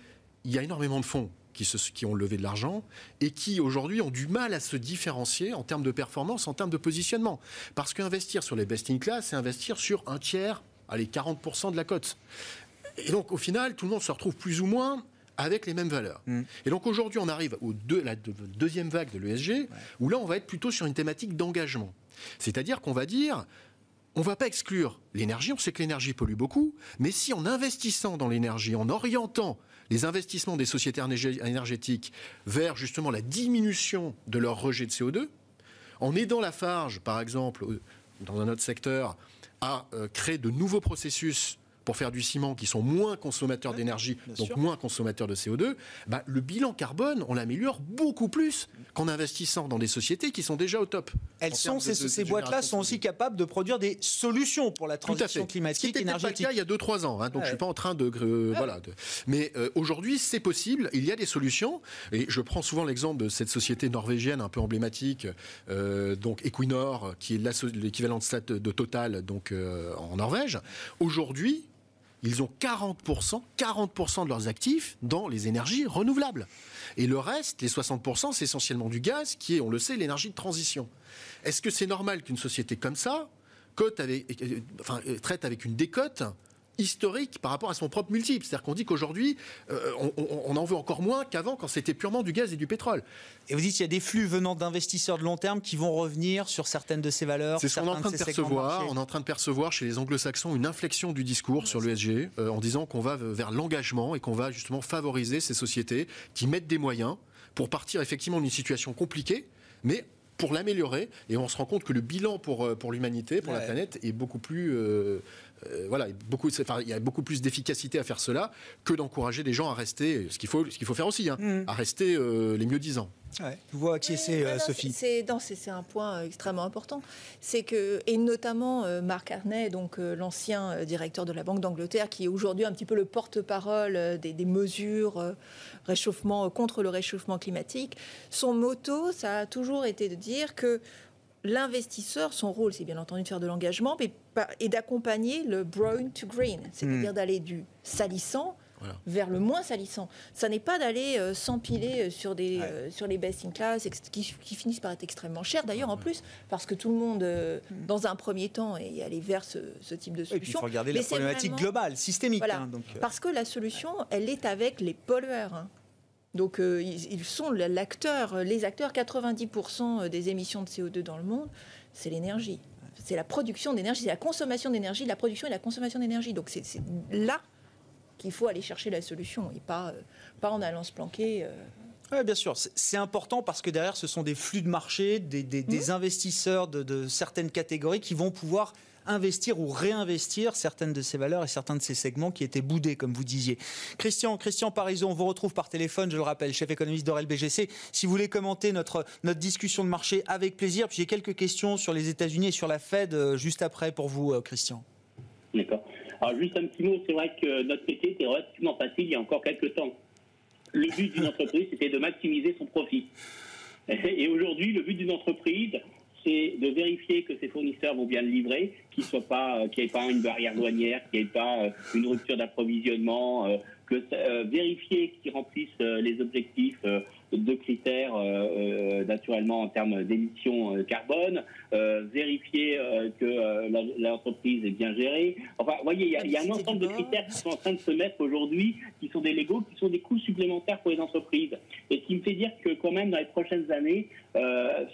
il y a énormément de fonds qui, ont levé de l'argent et qui aujourd'hui ont du mal à se différencier en termes de performance, en termes de positionnement. Parce qu'investir sur les best in class, c'est investir sur un tiers, allez, 40% de la cote. Et donc au final, tout le monde se retrouve plus ou moins avec les mêmes valeurs. Mm. Et donc aujourd'hui, on arrive à la deuxième vague de l'ESG, où là, on va être plutôt sur une thématique d'engagement. C'est-à-dire qu'on va dire, on ne va pas exclure l'énergie, on sait que l'énergie pollue beaucoup, mais si en investissant dans l'énergie, en orientant les investissements des sociétés énergétiques vers justement la diminution de leur rejet de CO2, en aidant la Farge, par exemple, dans un autre secteur, à euh, créer de nouveaux processus pour faire du ciment qui sont moins consommateurs d'énergie, donc moins consommateurs de CO2, bah, le bilan carbone, on l'améliore beaucoup plus qu'en investissant dans des sociétés qui sont déjà au top. Elles sont, ces, boîtes-là sont aussi capables de produire des solutions pour la transition climatique, Ce énergétique. Pas le cas il y a 2-3 ans, hein, donc je suis pas en train de... Euh, voilà, Mais euh, aujourd'hui, c'est possible, il y a des solutions, et je prends souvent l'exemple de cette société norvégienne un peu emblématique, euh, donc Equinor, qui est l'équivalent de, de Total donc, en Norvège. Aujourd'hui, ils ont 40%, 40% de leurs actifs dans les énergies renouvelables. Et le reste, les 60%, c'est essentiellement du gaz, qui est, on le sait, l'énergie de transition. Est-ce que c'est normal qu'une société comme ça euh, euh, traite avec une décote historique par rapport à son propre multiple. C'est-à-dire qu'on dit qu'aujourd'hui, euh, on, en veut encore moins qu'avant, quand c'était purement du gaz et du pétrole. Et vous dites qu'il y a des flux venant d'investisseurs de long terme qui vont revenir sur certaines de ces valeurs. C'est ce qu'on est en train de, percevoir. On est en train de percevoir chez les anglo-saxons une inflexion du discours sur l'ESG euh, en disant qu'on va vers l'engagement et qu'on va justement favoriser ces sociétés qui mettent des moyens pour partir effectivement d'une situation compliquée, mais pour l'améliorer. Et on se rend compte que le bilan pour, euh, pour l'humanité, pour la planète, est beaucoup plus euh, voilà, beaucoup, il y a beaucoup plus d'efficacité à faire cela que d'encourager les gens à rester, ce qu'il faut, ce qu'il faut faire aussi, hein, mm. à rester euh, les mieux disants. Ouais. Vous voyez qui c'est, euh, Sophie C'est un point extrêmement important. C'est que, et notamment Marc Arnay, donc l'ancien directeur de la Banque d'Angleterre, qui est aujourd'hui un petit peu le porte-parole des, des, mesures réchauffement contre le réchauffement climatique, son motto, ça a toujours été de dire que l'investisseur, son rôle, c'est bien entendu de faire de l'engagement, mais et d'accompagner le brown to green, c'est-à-dire hmm. d'aller du salissant vers le moins salissant. Ça n'est pas d'aller euh, s'empiler euh, sur, des, euh, sur les best in class qui, finissent par être extrêmement chers d'ailleurs en plus, parce que tout le monde, hmm. dans un premier temps, est allé vers ce, type de solution. il faut regarder la problématique globale, systémique. Hein, parce que la solution, elle est avec les pollueurs. Hein. Donc euh, ils, sont l'acteur, les acteurs, 90% des émissions de CO2 dans le monde, c'est l'énergie. C'est la production d'énergie, c'est la consommation d'énergie, la production et la consommation d'énergie. Donc c'est là qu'il faut aller chercher la solution et pas, euh, pas en allant se planquer. Euh. Oui, bien sûr. C'est important parce que derrière, ce sont des flux de marché, des, mmh. investisseurs de, de, certaines catégories qui vont pouvoir investir ou réinvestir certaines de ces valeurs et certains de ces segments qui étaient boudés, comme vous disiez. Christian, Christian Parison, on vous retrouve par téléphone, je le rappelle, chef économiste d'Orel BGC. Si vous voulez commenter notre, notre discussion de marché avec plaisir, puis j'ai quelques questions sur les États-Unis et sur la Fed euh, juste après pour vous, euh, Christian. D'accord. Alors juste un petit mot, c'est vrai que notre métier était relativement facile il y a encore quelques temps. Le but d'une entreprise, c'était de maximiser son profit. Et aujourd'hui, le but d'une entreprise, c'est de vérifier que ses fournisseurs vont bien le livrer, qu'il soit pas, euh, qu'il n'y ait pas une barrière douanière, qu'il n'y ait pas euh, une rupture d'approvisionnement, euh, que vérifier qu'ils remplissent les objectifs de critères naturellement en termes d'émissions carbone, vérifier que l'entreprise est bien gérée. Enfin, vous voyez, il y, a, un ensemble de critères qui sont en train de se mettre aujourd'hui, qui sont des légaux, qui sont des coûts supplémentaires pour les entreprises. Et ce qui me fait dire que quand même dans les prochaines années,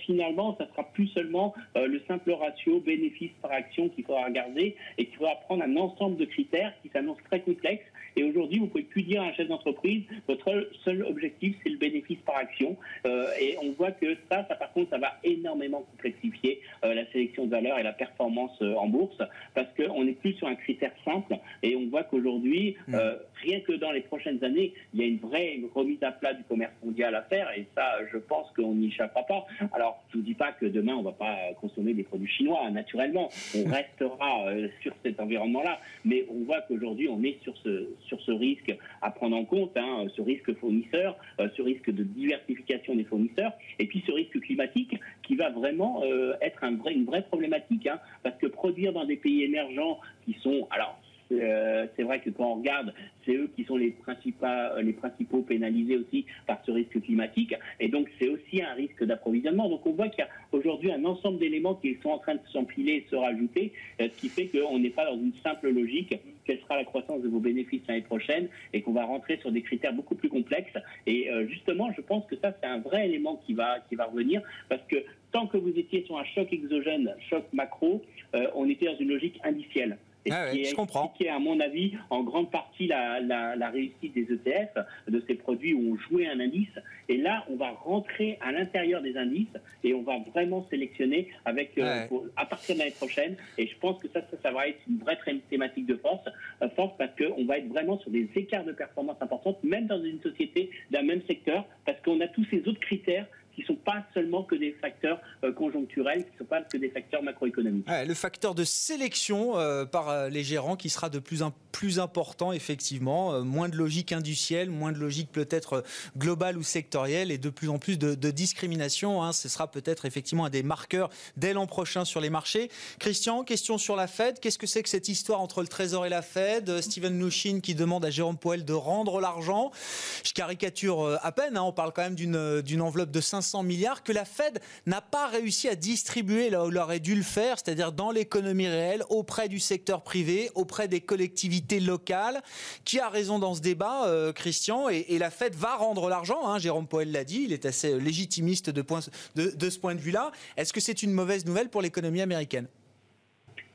finalement, ça sera plus seulement le simple ratio bénéfice par action qu'il faudra regarder et qu'il faudra prendre un ensemble de critères qui s'annoncent très complexes. Et aujourd'hui, vous pouvez pouvez plus dire à un chef d'entreprise, votre seul objectif, c'est le bénéfice par action. Euh, et on voit que ça, ça, par contre, ça va énormément complexifier euh, la sélection de valeur et la performance euh, en bourse, parce qu'on n'est plus sur un critère simple. Et on voit qu'aujourd'hui, mmh. rien que dans les prochaines années, il y a une vraie remise à plat du commerce mondial à faire. Et ça, je pense qu'on n'y échappera pas. Alors, je vous dis pas que demain, on va pas consommer des produits chinois, naturellement. On restera sur cet environnement-là. Mais on voit qu'aujourd'hui, on est sur ce, sur ce risque à prendre en compte, hein, ce risque fournisseur, euh, ce risque de diversification des fournisseurs, et puis ce risque climatique qui va vraiment euh, être une vraie problématique, hein, parce que produire dans des pays émergents qui sont, alors euh, c'est vrai que quand on regarde, c'est eux qui sont les principaux, les principaux pénalisés aussi par ce risque climatique. Et donc, c'est aussi un risque d'approvisionnement. Donc, on voit qu'il y a aujourd'hui un ensemble d'éléments qui sont en train de s'empiler et se rajouter, euh, ce qui fait qu'on n'est pas dans une simple logique. Quelle sera la croissance de vos bénéfices l'année prochaine? Et qu'on va rentrer sur des critères beaucoup plus complexes. Et euh, justement, je pense que ça, c'est un vrai élément qui va, qui va revenir parce que tant que vous étiez sur un choc exogène, choc macro, on était dans une logique indicielle. Et ah qui, est, qui est, à mon avis, en grande partie la, la, réussite des ETF, de ces produits où on jouait un indice. Et là, on va rentrer à l'intérieur des indices et on va vraiment sélectionner avec, euh, à partir de l'année prochaine. Et je pense que ça, ça, va être une vraie thématique de force, euh, force parce qu'on va être vraiment sur des écarts de performance importants, même dans une société d'un même secteur, parce qu'on a tous ces autres critères qui ne sont pas seulement que des facteurs euh, conjoncturels, qui ne sont pas que des facteurs macroéconomiques. le facteur de sélection euh, par euh, les gérants qui sera de plus en plus important, effectivement. moins de logique industrielle, moins de logique peut-être globale ou sectorielle et de plus en plus de, discrimination. Hein. Ce sera peut-être effectivement un des marqueurs dès l'an prochain sur les marchés. Christian, question sur la Fed. Qu'est-ce que c'est que cette histoire entre le Trésor et la Fed? Steven Mnuchin qui demande à Jérôme Powell de rendre l'argent. Je caricature à peine, hein. on parle quand même d'une enveloppe de 500 500 milliards que la Fed n'a pas réussi à distribuer là où elle aurait dû le faire, c'est-à-dire dans l'économie réelle, auprès du secteur privé, auprès des collectivités locales. Qui a raison dans ce débat, euh, Christian? Et, la Fed va rendre l'argent, hein, Jérôme Powell l'a dit, il est assez légitimiste de, de, ce point de vue-là. Est-ce que c'est une mauvaise nouvelle pour l'économie américaine?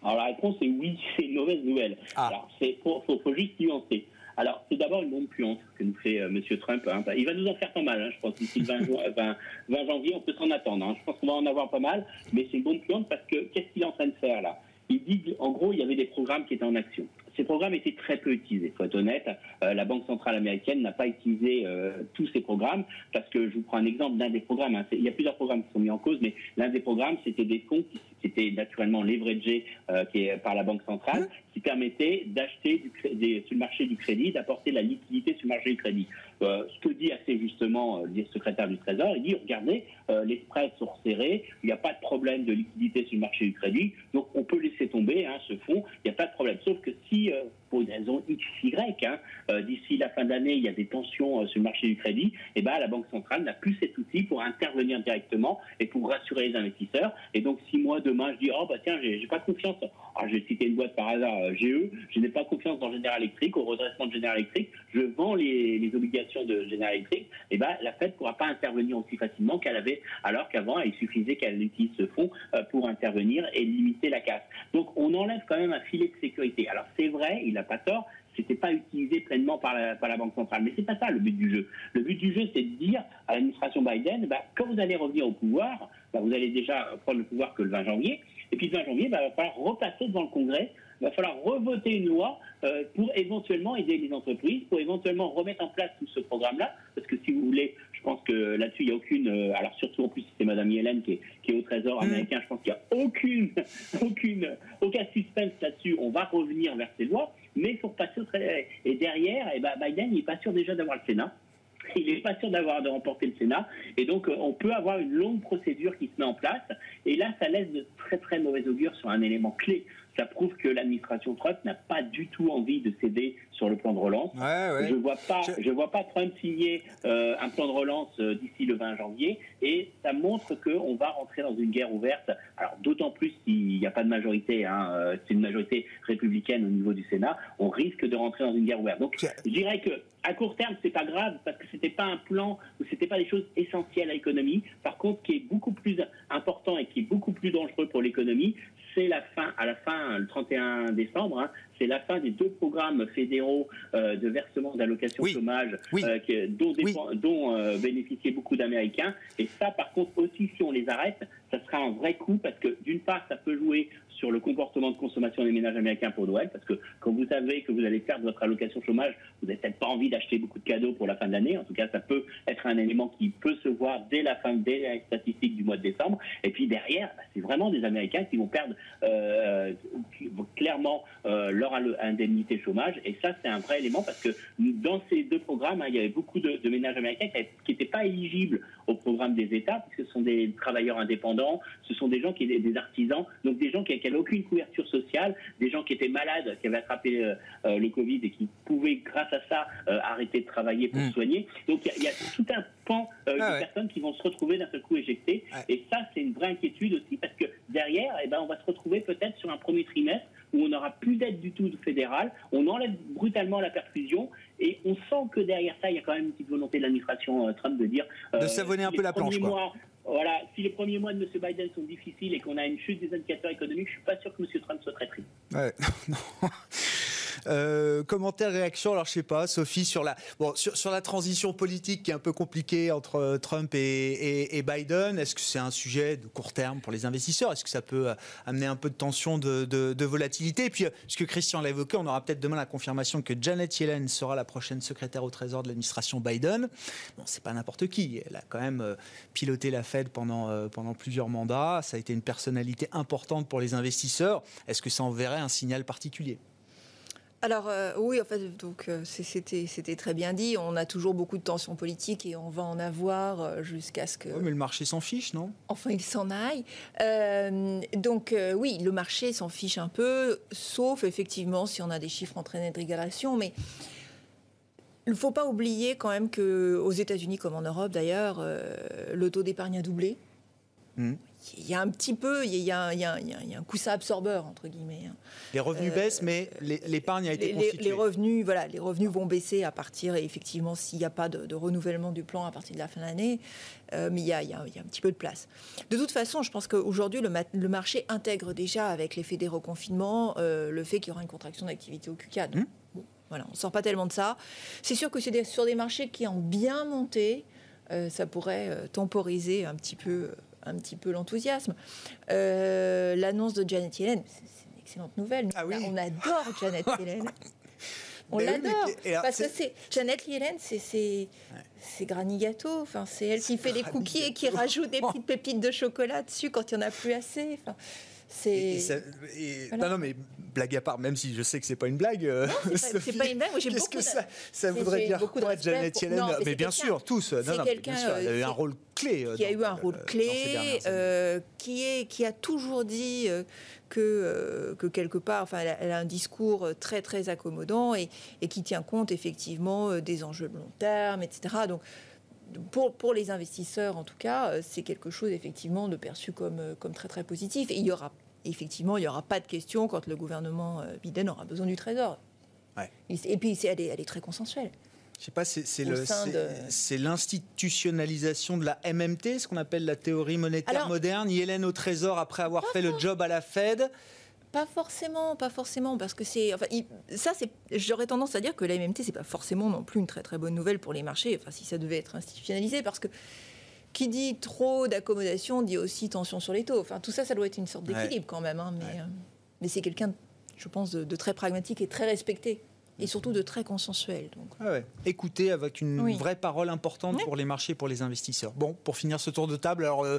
Alors la réponse est oui, c'est une mauvaise nouvelle. Ah. Alors il faut, faut, juste nuancer. Alors, c'est d'abord une bombe puante que nous fait euh, M. Trump. Hein. Il va nous en faire pas mal, hein, je pense. D'ici le 20, janvier, on peut s'en attendre. Hein. Je pense qu'on va en avoir pas mal, mais c'est une bombe puante parce que qu'est-ce qu'il est en train de faire là? Il dit, en gros, il y avait des programmes qui étaient en action. Ces programmes étaient très peu utilisés, faut être honnête. Euh, la Banque centrale américaine n'a pas utilisé euh, tous ces programmes parce que je vous prends un exemple d'un des programmes. Il y a plusieurs programmes qui sont mis en cause, mais l'un des programmes, c'était des fonds qui, étaient naturellement leveragés euh, par la Banque centrale. Qui permettaient d'acheter sur le marché du crédit, d'apporter la liquidité sur le marché du crédit. ce que dit assez justement le secrétaire du Trésor, il dit regardez, les spreads sont resserrés, il n'y a pas de problème de liquidité sur le marché du crédit, donc on peut laisser tomber hein, ce fonds, il n'y a pas de problème. Sauf que si euh, pour une raison X, Y, hein, euh, d'ici la fin de l'année, il y a des tensions euh, sur le marché du crédit, et eh ben, la Banque centrale n'a plus cet outil pour intervenir directement et pour rassurer les investisseurs. Et donc, si moi, demain, je dis, oh, bah tiens, j'ai pas confiance, ah, je vais citer une boîte par hasard, GE, je n'ai pas confiance dans General Electric, au redressement de General Electric, je vends les, obligations de General Electric, et eh ben, la Fed ne pourra pas intervenir aussi facilement qu'elle avait, alors qu'avant, il suffisait qu'elle utilise ce fonds pour intervenir et limiter la casse. Donc, on enlève quand même un filet de sécurité. Alors, c'est vrai, il n'a pas tort, c'était pas utilisé pleinement par la, par la, Banque centrale. Mais c'est pas ça le but du jeu. Le but du jeu, c'est de dire à l'administration Biden, bah, quand vous allez revenir au pouvoir, bah, vous allez déjà prendre le pouvoir que le 20 janvier, et puis le 20 janvier, bah, il va falloir repasser devant le Congrès, il va falloir revoter une loi euh, pour éventuellement aider les entreprises, pour éventuellement remettre en place tout ce programme-là, parce que si vous voulez, je pense que là-dessus, il n'y a aucune. Euh, alors, surtout en plus, c'est Mme Yellen qui est, au Trésor mm. américain. Je pense qu'il n'y a aucune, aucune, aucun suspense là-dessus. On va revenir vers ces lois, mais il faut passer au Trésor. Et derrière, eh ben, Biden n'est pas sûr déjà d'avoir le Sénat. Il n'est pas sûr d'avoir de remporter le Sénat. Et donc, euh, on peut avoir une longue procédure qui se met en place. Et là, ça laisse de très, très mauvais augure sur un élément clé ça prouve que l'administration Trump n'a pas du tout envie de céder sur le plan de relance. Je vois pas, je... vois pas Trump signer euh, un plan de relance euh, d'ici le 20 janvier, et ça montre qu'on va rentrer dans une guerre ouverte. Alors d'autant plus s'il n'y a pas de majorité, hein, euh, c'est une majorité républicaine au niveau du Sénat, on risque de rentrer dans une guerre ouverte. Donc je dirais que à court terme, c'est pas grave parce que c'était pas un plan ou c'était pas des choses essentielles à l'économie. Par contre, ce qui est beaucoup plus important et qui est beaucoup plus dangereux pour l'économie, c'est la fin, à la fin, le 31 décembre, hein, c'est la fin des deux programmes fédéraux euh, de versement d'allocations chômage euh, dont, dont euh, bénéficiaient beaucoup d'Américains. Et ça, par contre, aussi, si on les arrête, ça sera un vrai coup parce que d'une part, ça peut jouer sur le comportement de consommation des ménages américains pour Noël, parce que quand vous savez que vous allez perdre votre allocation chômage, vous n'avez peut-être pas envie d'acheter beaucoup de cadeaux pour la fin de l'année. En tout cas, ça peut être un élément qui peut se voir dès la fin, dès les statistiques du mois de décembre. Et puis derrière, bah, c'est vraiment des Américains qui vont perdre euh, clairement euh, leur indemnité chômage. Et ça, c'est un vrai élément parce que dans ces deux programmes, hein, il y avait beaucoup de, ménages américains qui n'étaient pas éligibles au programme des États, puisque ce sont des travailleurs indépendants, ce sont des gens qui des artisans, donc des gens qui n'avaient aucune couverture sociale, des gens qui étaient malades, qui avaient attrapé euh, euh, le Covid et qui pouvaient, grâce à ça, euh, arrêter de travailler pour mmh. soigner. Donc il y, a tout un pan ah de personnes qui vont se retrouver d'un seul coup éjectées. Et ça, c'est une vraie inquiétude aussi, parce que derrière, eh ben, on va se retrouver peut-être sur un premier trimestre où on n'aura plus d'aide du tout fédéral, on enlève brutalement la perfusion et on sent que derrière ça, il y a quand même une petite volonté de l'administration Trump de dire... de savonner un peu la planche. Quoi. Voilà, si les premiers mois de M. Biden sont difficiles et qu'on a une chute des indicateurs économiques, je ne suis pas sûr que M. Trump soit très triste. Ouais, non. Euh, commentaire, réaction, alors je sais pas, Sophie, sur la, sur, la transition politique qui est un peu compliquée entre euh, Trump et, Biden, est-ce que c'est un sujet de court terme pour les investisseurs? Est-ce que ça peut euh, amener un peu de tension, de, volatilité? Et puis, ce que Christian l'a évoqué, on aura peut-être demain la confirmation que Janet Yellen sera la prochaine secrétaire au Trésor de l'administration Biden. Bon, c'est pas n'importe qui, elle a quand même piloté la Fed pendant, pendant plusieurs mandats, ça a été une personnalité importante pour les investisseurs. Est-ce que ça enverrait un signal particulier? Alors euh, oui, en fait, donc euh, c'était très bien dit. On a toujours beaucoup de tensions politiques et on va en avoir euh, jusqu'à ce que. Oui, mais le marché s'en fiche, non? Enfin, il s'en aille. donc oui, le marché s'en fiche un peu, sauf effectivement si on a des chiffres entraînés de régulation, mais. Il ne faut pas oublier quand même qu'aux États-Unis, comme en Europe d'ailleurs, le taux d'épargne a doublé. Mmh il y a un petit peu, il y a, un coussin absorbeur entre guillemets. Hein. Les revenus euh, baissent, mais l'épargne a été les, les, revenus, voilà, les revenus vont baisser à partir, effectivement, s'il n'y a pas de, renouvellement du plan à partir de la fin de l'année, euh, mais il y, a, un petit peu de place. De toute façon, je pense qu'aujourd'hui, le, le, marché intègre déjà, avec l'effet des reconfinements, euh, le fait qu'il y aura une contraction d'activité au QCAD. Mmh. voilà, on ne sort pas tellement de ça. C'est sûr que c'est sur des marchés qui ont bien monté, ça pourrait temporiser un petit peu un petit peu l'enthousiasme. Euh, l'annonce de Janet Yellen, c'est une excellente nouvelle. Ah on adore Janet Yellen. On l'adore. parce que c'est Janet Yellen, c'est c'est Granny Gâteau. Enfin, c'est elle qui fait les cookies et qui rajoute des petites pépites de chocolat dessus quand il n'y en a plus assez. Enfin, c'est. Non, non, mais blague à part, même si je sais que c'est pas une blague. Euh, c'est pas, une blague. Qu'est-ce que ça, ça voudrait dire quoi, Janet Yellen Mais, bien sûr, tous. Non, non, quelqu'un qui a eu un rôle clé. Qui a eu un rôle clé, euh, qui, est, qui a toujours dit euh, que, que quelque part, enfin, elle a un discours très très accommodant et, et qui tient compte effectivement des enjeux de long terme, etc. Donc pour, pour, les investisseurs, en tout cas, euh, c'est quelque chose effectivement de perçu comme, euh, comme très très positif. Et il y aura effectivement, il n'y aura pas de question quand le gouvernement euh, Biden aura besoin du Trésor. Et puis, elle est, elle est très consensuelle. Je sais pas, c'est l'institutionnalisation de... la MMT, ce qu'on appelle la théorie monétaire moderne. Yellen au Trésor après avoir fait le job à la Fed. Pas forcément, pas forcément, parce que c'est, enfin, ça, c'est, j'aurais tendance à dire que la MMT, c'est pas forcément non plus une très très bonne nouvelle pour les marchés. Enfin, si ça devait être institutionnalisé, parce que qui dit trop d'accommodation dit aussi tension sur les taux. Enfin, tout ça, ça doit être une sorte d'équilibre quand même. Hein, mais, euh, mais c'est quelqu'un, je pense, de, très pragmatique et très respecté et surtout de très consensuel. Donc. Ah Écouter avec une vraie parole importante pour les marchés, pour les investisseurs. Bon, pour finir ce tour de table, alors euh,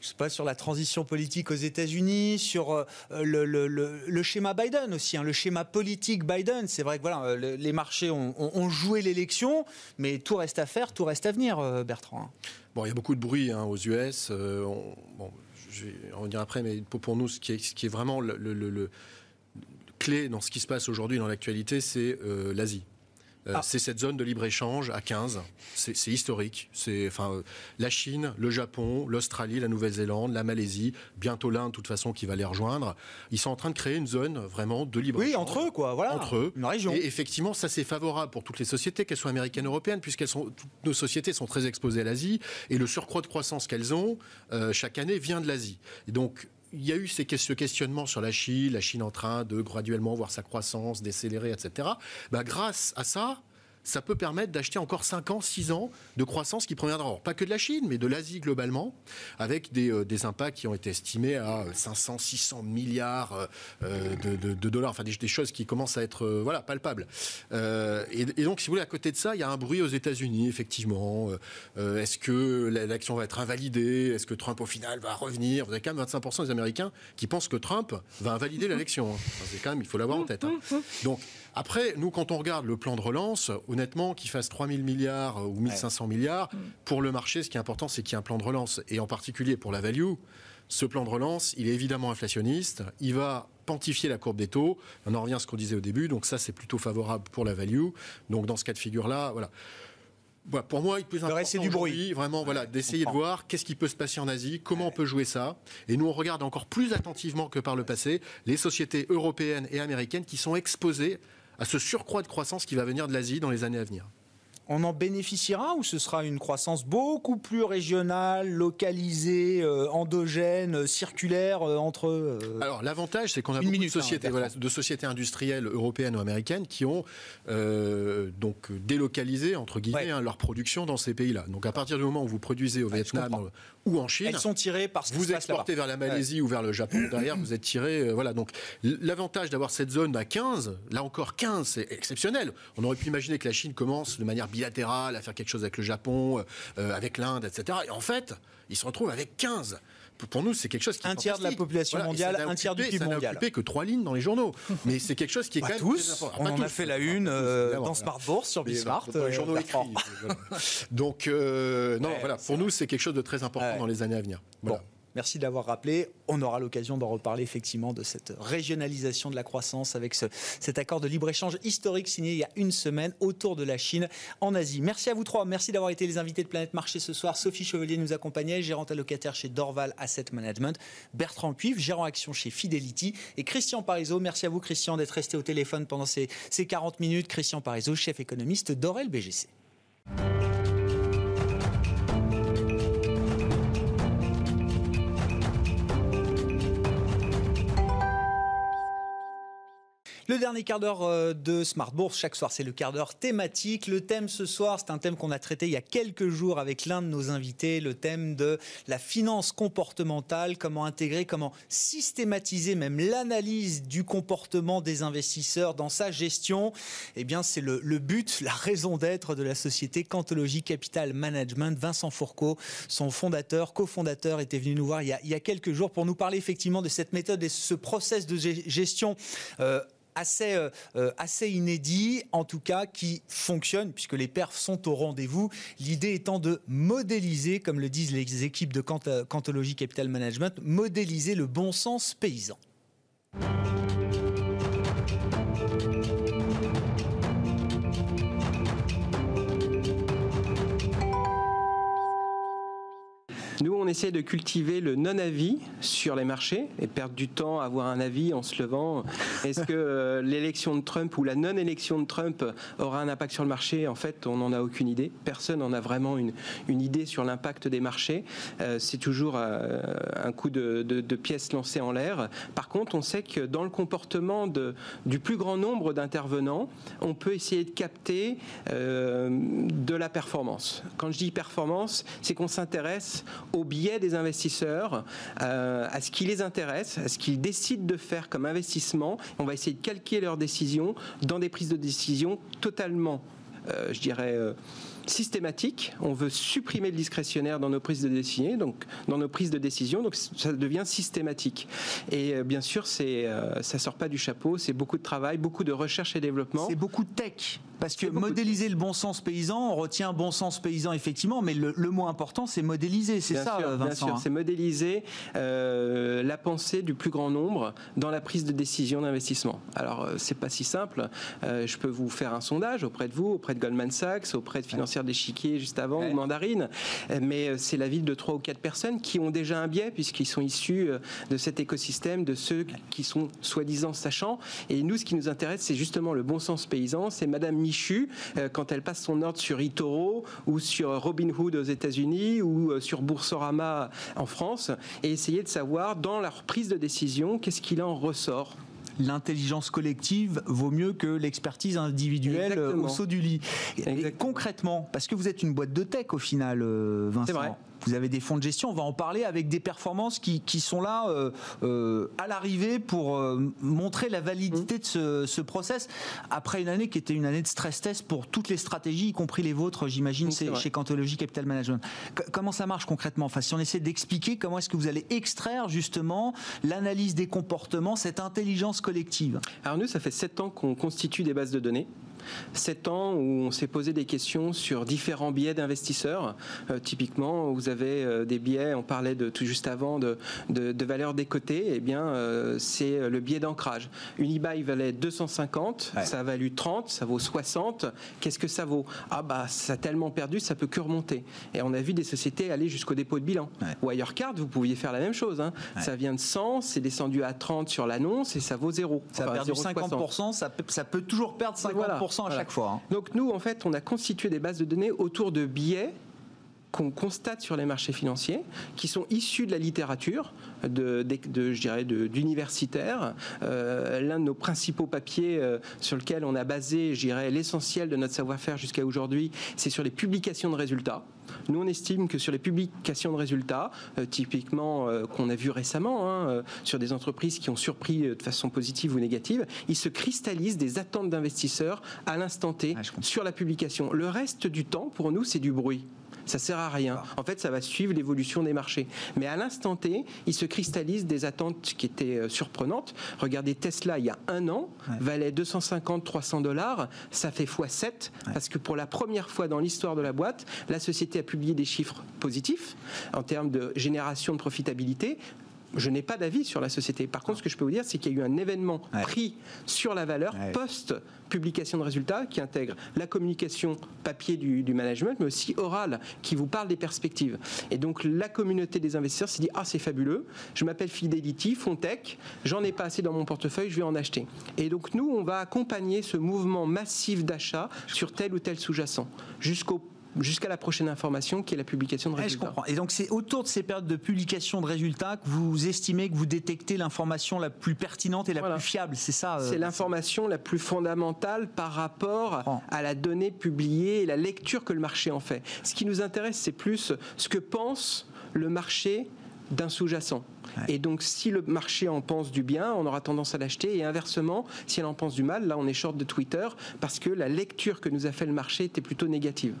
je sais pas sur la transition politique aux États-Unis, sur euh, le, schéma Biden aussi, hein, le schéma politique Biden. C'est vrai que voilà, euh, les marchés ont, joué l'élection, mais tout reste à faire, tout reste à venir, Bertrand. Hein. Bon, il y a beaucoup de bruit hein, aux US. bon, je vais en revenir après, mais pour, nous, ce qui est, ce qui est vraiment le clé dans ce qui se passe aujourd'hui dans l'actualité, c'est euh, l'Asie. Euh, ah. C'est cette zone de libre-échange à 15. C'est historique. C'est enfin euh, la Chine, le Japon, l'Australie, la Nouvelle-Zélande, la Malaisie, bientôt l'Inde, de toute façon, qui va les rejoindre. Ils sont en train de créer une zone vraiment de libre-échange. Oui, entre eux, quoi. Voilà. Entre eux. Une région. Et effectivement, ça c'est favorable pour toutes les sociétés, qu'elles soient américaines, ou européennes, puisqu'elles sont toutes nos sociétés sont très exposées à l'Asie et le surcroît de croissance qu'elles ont chaque année vient de l'Asie. Et donc il y a eu ces, ce questionnement sur la Chine, la Chine en train de graduellement voir sa croissance décélérer, etc. Bah, grâce à ça, ça peut permettre d'acheter encore 5 ans, 6 ans de croissance qui proviendra, pas que de la Chine, mais de l'Asie globalement, avec des, euh, des, impacts qui ont été estimés à 500, 600 milliards euh, euh, de, de, dollars, enfin des, des, choses qui commencent à être voilà, palpables. Euh, et, et, donc, si vous voulez, à côté de ça, il y a un bruit aux États-Unis, effectivement. Euh, Est-ce que l'élection va être invalidée? Est-ce que Trump, au final, va revenir? Vous avez quand même 25% des Américains qui pensent que Trump va invalider l'élection. Hein. C'est quand même, il faut l'avoir en tête. Hein. Donc, après, nous, quand on regarde le plan de relance, honnêtement, qu'il fasse 3 000 milliards ou 1 500 milliards, pour le marché, ce qui est important, c'est qu'il y ait un plan de relance. Et en particulier pour la value, ce plan de relance, il est évidemment inflationniste. Il va quantifier la courbe des taux. On en revient à ce qu'on disait au début. Donc ça, c'est plutôt favorable pour la value. Donc dans ce cas de figure-là, voilà. Voilà, pour moi, il est plus important c'est du bruit. vraiment, voilà, d'essayer de voir qu'est-ce qui peut se passer en Asie, comment on peut jouer ça. Et nous, on regarde encore plus attentivement que par le passé les sociétés européennes et américaines qui sont exposées à ce surcroît de croissance qui va venir de l'Asie dans les années à venir on en bénéficiera ou ce sera une croissance beaucoup plus régionale, localisée, euh, endogène, euh, circulaire euh, entre euh, Alors l'avantage, c'est qu'on a beaucoup minute, de, sociétés, hein, voilà, de sociétés industrielles européennes ou américaines qui ont donc délocalisé entre guillemets ouais. hein, leur production dans ces pays-là. Donc à partir du moment où vous produisez au ouais, Vietnam ou en Chine, elles sont tirées par ce vous exportez vers la Malaisie ouais. ou vers le Japon. Derrière, vous êtes tiré. Voilà. Donc l'avantage d'avoir cette zone à 15, là encore 15, c'est exceptionnel. On aurait pu imaginer que la Chine commence de manière bilatérale à faire quelque chose avec le Japon, euh, avec l'Inde, etc. Et en fait, ils se retrouvent avec 15 pour nous, c'est quelque chose qui un tiers de la population voilà, mondiale, un tiers du PIB mondial. Ça n'a occupé que trois lignes dans les journaux, mais c'est quelque chose qui est pas quand même tous. On en a fait la une euh, dans Smart Bourse sur Bismart. Dans les journaux écrits. Donc euh, non, voilà, pour nous, c'est quelque chose de très important dans les années à venir. Bon. Merci d'avoir rappelé. On aura l'occasion d'en reparler effectivement de cette régionalisation de la croissance avec ce, cet accord de libre-échange historique signé il y a une semaine autour de la Chine en Asie. Merci à vous trois. Merci d'avoir été les invités de Planète Marché ce soir. Sophie Chevalier nous accompagnait, gérante allocataire chez Dorval Asset Management. Bertrand Cuivre, gérant action chez Fidelity. Et Christian Parizeau. Merci à vous, Christian, d'être resté au téléphone pendant ces, ces 40 minutes. Christian Parizeau, chef économiste d'Orel BGC. Le dernier quart d'heure de Smart Bourse, chaque soir, c'est le quart d'heure thématique. Le thème ce soir, c'est un thème qu'on a traité il y a quelques jours avec l'un de nos invités, le thème de la finance comportementale, comment intégrer, comment systématiser même l'analyse du comportement des investisseurs dans sa gestion. Eh bien, c'est le, but, la raison d'être de la société Cantologie Capital Management. Vincent Fourcault, son fondateur, cofondateur, était venu nous voir il y, a, il y a quelques jours pour nous parler effectivement de cette méthode et ce process de gestion. Euh, assez, euh, assez inédit, en tout cas qui fonctionne, puisque les perfs sont au rendez-vous. L'idée étant de modéliser, comme le disent les équipes de Cantologie Capital Management, modéliser le bon sens paysan. Nous, on essaie de cultiver le non-avis sur les marchés et perdre du temps à avoir un avis en se levant. Est-ce que euh, l'élection de Trump ou la non-élection de Trump aura un impact sur le marché? En fait, on n'en a aucune idée. Personne n'en a vraiment une, idée sur l'impact des marchés. Euh, c'est toujours euh, un coup de, pièces lancées en l'air. Par contre, on sait que dans le comportement du plus grand nombre d'intervenants, on peut essayer de capter de la performance. Quand je dis performance, c'est qu'on s'intéresse au biais des investisseurs, euh, à ce qui les intéresse, à ce qu'ils décident de faire comme investissement. On va essayer de calquer leurs décisions dans des prises de décision totalement, euh, je dirais, euh, systématiques. On veut supprimer le discrétionnaire dans nos prises de décision, donc dans nos prises de décision, donc ça devient systématique. Et bien sûr, c'est ça sort pas du chapeau, c'est beaucoup de travail, beaucoup de recherche et développement. C'est beaucoup de tech. Parce que modéliser le bon sens paysan, on retient bon sens paysan effectivement, mais le, le mot important c'est modéliser, c'est ça, sûr, Vincent. Bien sûr, hein. c'est modéliser euh, la pensée du plus grand nombre dans la prise de décision d'investissement. Alors euh, c'est pas si simple. Euh, je peux vous faire un sondage auprès de vous, auprès de Goldman Sachs, auprès de financières d'échiquier juste avant Ouais. ou Mandarine, mais c'est l'avis de trois ou quatre personnes qui ont déjà un biais puisqu'ils sont issus de cet écosystème, de ceux qui sont soi-disant sachants. Et nous, ce qui nous intéresse, c'est justement le bon sens paysan. C'est Madame Michu quand elle passe son ordre sur eToro ou sur Robinhood aux États-Unis ou sur Boursorama en France et essayer de savoir dans leur prise de décision qu'est-ce qu'il en ressort l'intelligence collective vaut mieux que l'expertise individuelle au saut du lit. Et concrètement, parce que vous êtes une boîte de tech au final, Vincent. Vrai vous avez des fonds de gestion, on va en parler avec des performances qui, sont là euh, euh, à l'arrivée pour euh, montrer la validité de ce, process après une année qui était une année de stress test pour toutes les stratégies, y compris les vôtres, j'imagine, c'est chez Cantologie Capital Management. comment ça marche concrètement? Enfin, si on essaie d'expliquer comment est-ce que vous allez extraire justement l'analyse des comportements, cette intelligence collective? Alors nous, ça fait sept ans qu'on constitue des bases de données. 7 ans où on s'est posé des questions sur différents biais d'investisseurs. Euh, typiquement, vous avez euh, des biais, on parlait de tout juste avant de, de, valeur décotée, eh bien, euh, c'est le biais d'ancrage. Unibail valait 250, ça a valu 30, ça vaut 60. Qu'est-ce que ça vaut? Ah bah ça a tellement perdu, ça peut que remonter. Et on a vu des sociétés aller jusqu'au dépôt de bilan. Wirecard, vous pouviez faire la même chose. Hein. Ça vient de 100, c'est descendu à 30 sur l'annonce et ça vaut 0. Ça a perdu 50%, ça peut, ça peut toujours perdre 50% à chaque fois. Hein. Donc nous, en fait, on a constitué des bases de données autour de biais qu'on constate sur les marchés financiers, qui sont issus de la littérature, de, je dirais, d'universitaires. Euh, l'un de nos principaux papiers euh, sur lequel on a basé, je dirais, l'essentiel de notre savoir-faire jusqu'à aujourd'hui, c'est sur les publications de résultats. Nous, on estime que sur les publications de résultats, euh, typiquement qu'on a vu récemment, hein, sur des entreprises qui ont surpris de façon positive ou négative, il se cristallise des attentes d'investisseurs à l'instant T ah, sur la publication. Le reste du temps, pour nous, c'est du bruit ça sert à rien. En fait, ça va suivre l'évolution des marchés. Mais à l'instant T, il se cristallise des attentes qui étaient euh, surprenantes. Regardez Tesla, il y a un an, valait 250-300 dollars, ça fait x7, parce que pour la première fois dans l'histoire de la boîte, la société a publié des chiffres positifs en termes de génération de profitabilité je n'ai pas d'avis sur la société. Par contre, ce que je peux vous dire, c'est qu'il y a eu un événement pris sur la valeur post-publication de résultats qui intègre la communication papier du, management, mais aussi orale, qui vous parle des perspectives. Et donc, la communauté des investisseurs s'est dit Ah, c'est fabuleux, je m'appelle Fidelity, Fontech, j'en ai pas assez dans mon portefeuille, je vais en acheter. Et donc, nous, on va accompagner ce mouvement massif d'achat sur tel ou tel sous-jacent jusqu'au jusqu'à la prochaine information qui est la publication de résultats. je comprends. Et donc c'est autour de ces périodes de publication de résultats que vous estimez que vous détectez l'information la plus pertinente et la plus fiable, c'est ça euh, C'est l'information la plus fondamentale par rapport à la donnée publiée et la lecture que le marché en fait. Ce qui nous intéresse, c'est plus ce que pense le marché d'un sous-jacent. Et donc, si le marché en pense du bien, on aura tendance à l'acheter. Et inversement, si elle en pense du mal, là, on est short de Twitter parce que la lecture que nous a fait le marché était plutôt négative.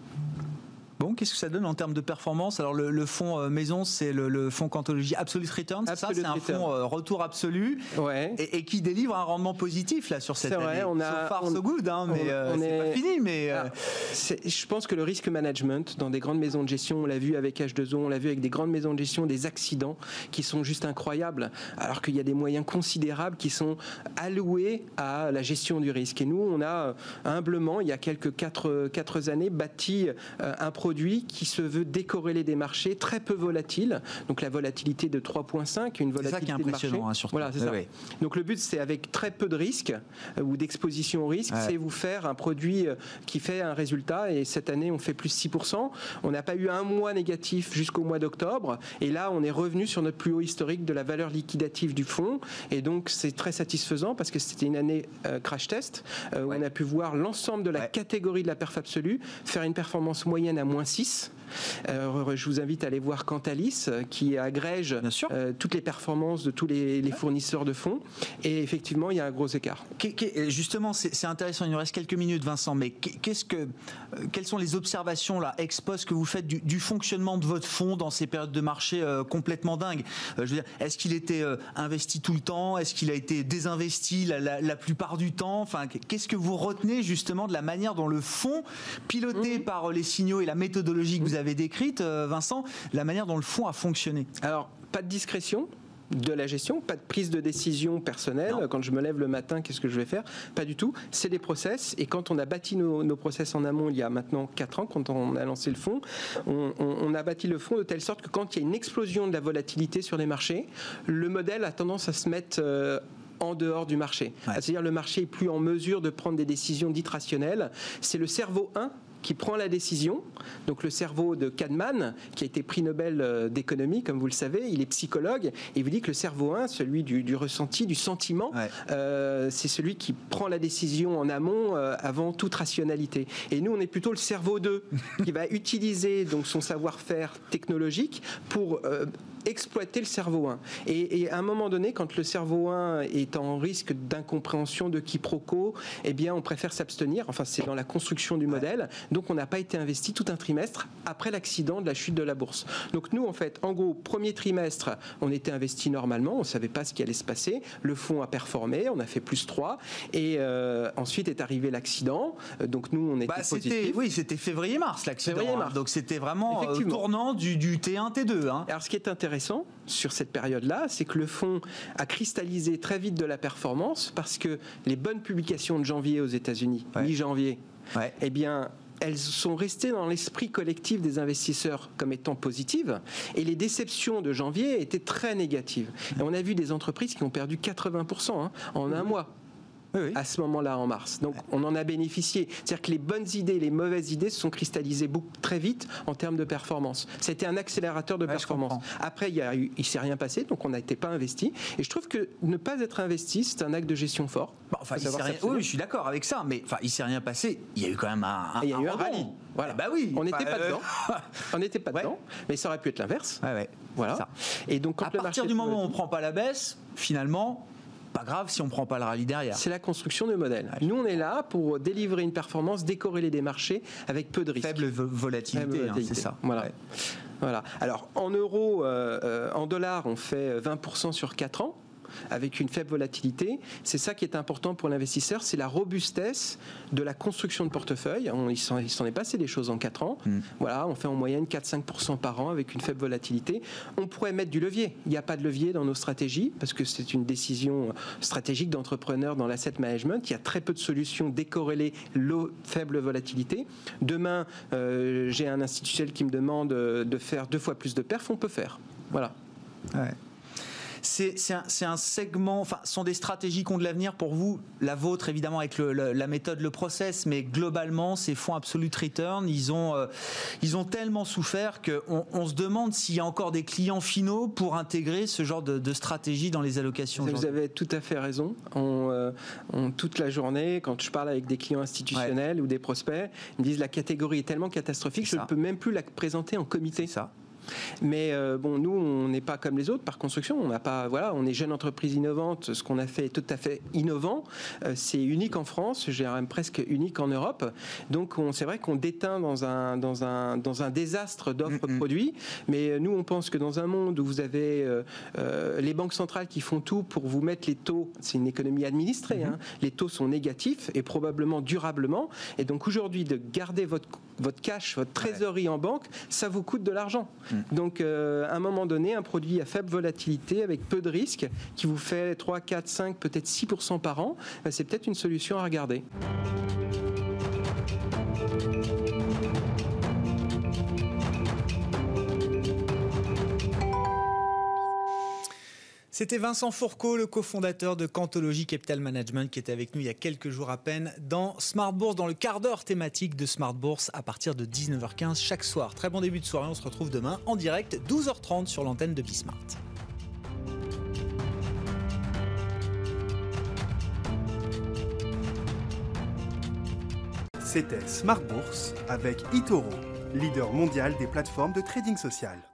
Bon, qu'est-ce que ça donne en termes de performance? Alors le, fonds euh, maison, c'est le, fonds Quantologie Absolute Return, c'est ça C'est un fonds euh, retour absolu ouais. et, qui délivre un rendement positif là sur cette année. Vrai, on a, so far so good, hein, mais euh, c'est pas fini. Mais ah, je pense que le risque management dans des grandes maisons de gestion, on l'a vu avec H2O, on l'a vu avec des grandes maisons de gestion, des accidents qui sont juste incroyables, alors qu'il y a des moyens considérables qui sont alloués à la gestion du risque. Et nous, on a humblement, il y a quelques quatre, quatre années, bâti un produit qui se veut décorrélé des marchés, très peu volatile. Donc la volatilité de 3,5, une volatilité C'est ça qui est impressionnant, hein, surtout. Voilà, c'est ça. Donc le but, c'est avec très peu de risques euh, ou d'exposition au risque, c'est vous faire un produit euh, qui fait un résultat. Et cette année, on fait plus 6%. On n'a pas eu un mois négatif jusqu'au mois d'octobre. Et là, on est revenu sur notre plus haut historique de la valeur liquidative du fonds. Et donc, c'est très satisfaisant parce que c'était une année euh, crash test où on a pu voir l'ensemble de la catégorie de la perf absolue faire une performance moyenne à moins 6. Euh, je vous invite à aller voir Cantalis, euh, qui agrège euh, toutes les performances de tous les, fournisseurs de fonds. Et effectivement, il y a un gros écart. Justement, c'est intéressant. Il nous reste quelques minutes, Vincent. Mais qu'est-ce que, quelles sont les observations là, ex post que vous faites du, fonctionnement de votre fonds dans ces périodes de marché complètement dingues? Je veux dire, est-ce qu'il était investi tout le temps? Est-ce qu'il a été désinvesti la, plupart du temps? Enfin, qu'est-ce que vous retenez justement de la manière dont le fonds, piloté mmh. par les signaux et la méthodologie que vous avez décrite, euh, Vincent, la manière dont le fonds a fonctionné Alors, pas de discrétion de la gestion, pas de prise de décision personnelle. Quand je me lève le matin, qu'est-ce que je vais faire? Pas du tout. C'est des process. Et quand on a bâti nos, process en amont, il y a maintenant 4 ans, quand on a lancé le fonds, on, a bâti le fonds de telle sorte que quand il y a une explosion de la volatilité sur les marchés, le modèle a tendance à se mettre... Euh, en dehors du marché. C'est-à-dire le marché est plus en mesure de prendre des décisions dites rationnelles. C'est le cerveau 1 qui prend la décision. Donc le cerveau de Kahneman, qui a été prix Nobel euh, d'économie, comme vous le savez, il est psychologue, et il vous dit que le cerveau 1, celui du, ressenti, du sentiment, euh, c'est celui qui prend la décision en amont euh, avant toute rationalité. Et nous, on est plutôt le cerveau 2, qui va utiliser donc son savoir-faire technologique pour exploiter le cerveau 1. Et, à un moment donné, quand le cerveau 1 est en risque d'incompréhension, de quiproquo, eh bien, on préfère s'abstenir. Enfin, c'est dans la construction du modèle. Donc, on n'a pas été investi tout un trimestre après l'accident de la chute de la bourse. Donc, nous, en fait, en gros, premier trimestre, on était investi normalement. On ne savait pas ce qui allait se passer. Le fonds a performé. On a fait plus 3. Et euh, ensuite est arrivé l'accident. Donc, nous, on était bah, positif. Oui, c'était février-mars, l'accident. Février-mars. Hein. Donc, c'était vraiment euh, tournant du, du T1, T2. Hein. Alors, ce qui est intéressant, sur cette période-là, c'est que le fonds a cristallisé très vite de la performance parce que les bonnes publications de janvier aux États-Unis, mi-janvier, eh bien, elles sont restées dans l'esprit collectif des investisseurs comme étant positives, et les déceptions de janvier étaient très négatives. On a vu des entreprises qui ont perdu 80% hein, en un mois à ce moment-là en mars. Donc on en a bénéficié. C'est-à-dire que les bonnes idées, les mauvaises idées se sont cristallisées beaucoup, très vite en termes de performance. C'était un accélérateur de performance. Après, il ne s'est rien passé, donc on n'a été pas investi. Et je trouve que ne pas être investi, c'est un acte de gestion fort. Bah, enfin, il rien... Oui, je suis d'accord avec ça, mais enfin, il s'est rien passé. Il y a eu quand même un, il y a eu un rallye. Voilà. bah oui. On n'était pas euh, dedans. on n'était pas dedans, mais ça aurait pu être l'inverse. Ouais, voilà. Et donc, quand à partir du moment où on prend pas la baisse, finalement, pas grave si on ne prend pas le rallye derrière. C'est la construction de modèle. Nous, on est là pour délivrer une performance décorrélée des marchés avec peu de risques. Faible volatilité, hein, c'est ça. Voilà. Voilà. Alors, en euros, euh, euh, en dollars, on fait 20% sur 4 ans avec une faible volatilité. C'est ça qui est important pour l'investisseur, c'est la robustesse de la construction de portefeuille. il s'en est passé des choses en 4 ans. Mm. Voilà, on fait en moyenne 4-5% par an avec une faible volatilité. On pourrait mettre du levier. Il n'y a pas de levier dans nos stratégies parce que c'est une décision stratégique d'entrepreneur dans l'asset management. Il y a très peu de solutions décorrélées l'eau faible volatilité. Demain, euh, j'ai un institutionnel qui me demande de faire deux fois plus de perf, on peut faire. Voilà. Ouais c'est un, segment, enfin, sont des stratégies qui ont de l'avenir pour vous, la vôtre évidemment avec la méthode, le process, mais globalement, ces fonds Absolute Return, ils ont, euh, ils ont tellement souffert qu'on on se demande s'il y a encore des clients finaux pour intégrer ce genre de, stratégie dans les allocations. Vous avez tout à fait raison. Euh, on, toute la journée, quand je parle avec des clients institutionnels ou des prospects, ils me disent la catégorie est tellement catastrophique, je ne peux même plus la présenter en comité. Ça. Mais euh, bon, nous, on n'est pas comme les autres par construction. On n'a pas, voilà, on est jeune entreprise innovante. Ce qu'on a fait est tout à fait innovant. Euh, c'est unique en France, j'ai même presque unique en Europe. Donc, c'est vrai qu'on déteint dans un dans un dans un désastre d'offres de produits. Mais euh, nous, on pense que dans un monde où vous avez les banques centrales qui font tout pour vous mettre les taux, c'est une économie administrée. Hein, les taux sont négatifs et probablement durablement. Et donc aujourd'hui, de garder votre votre cash, votre trésorerie en banque, ça vous coûte de l'argent. Mm. Donc, euh, à un moment donné, un produit à faible volatilité, avec peu de risques, qui vous fait 3, 4, 5, peut-être 6% par an, euh, c'est peut-être une solution à regarder. C'était Vincent Fourcault, le cofondateur de Cantologie Capital Management, qui était avec nous il y a quelques jours à peine dans Smart Bourse, dans le quart d'heure thématique de Smart Bourse à partir de 19h15 chaque soir. Très bon début de soirée, on se retrouve demain en direct, 12h30 sur l'antenne de Bismart. C'était Smart Bourse avec Itoro, leader mondial des plateformes de trading social.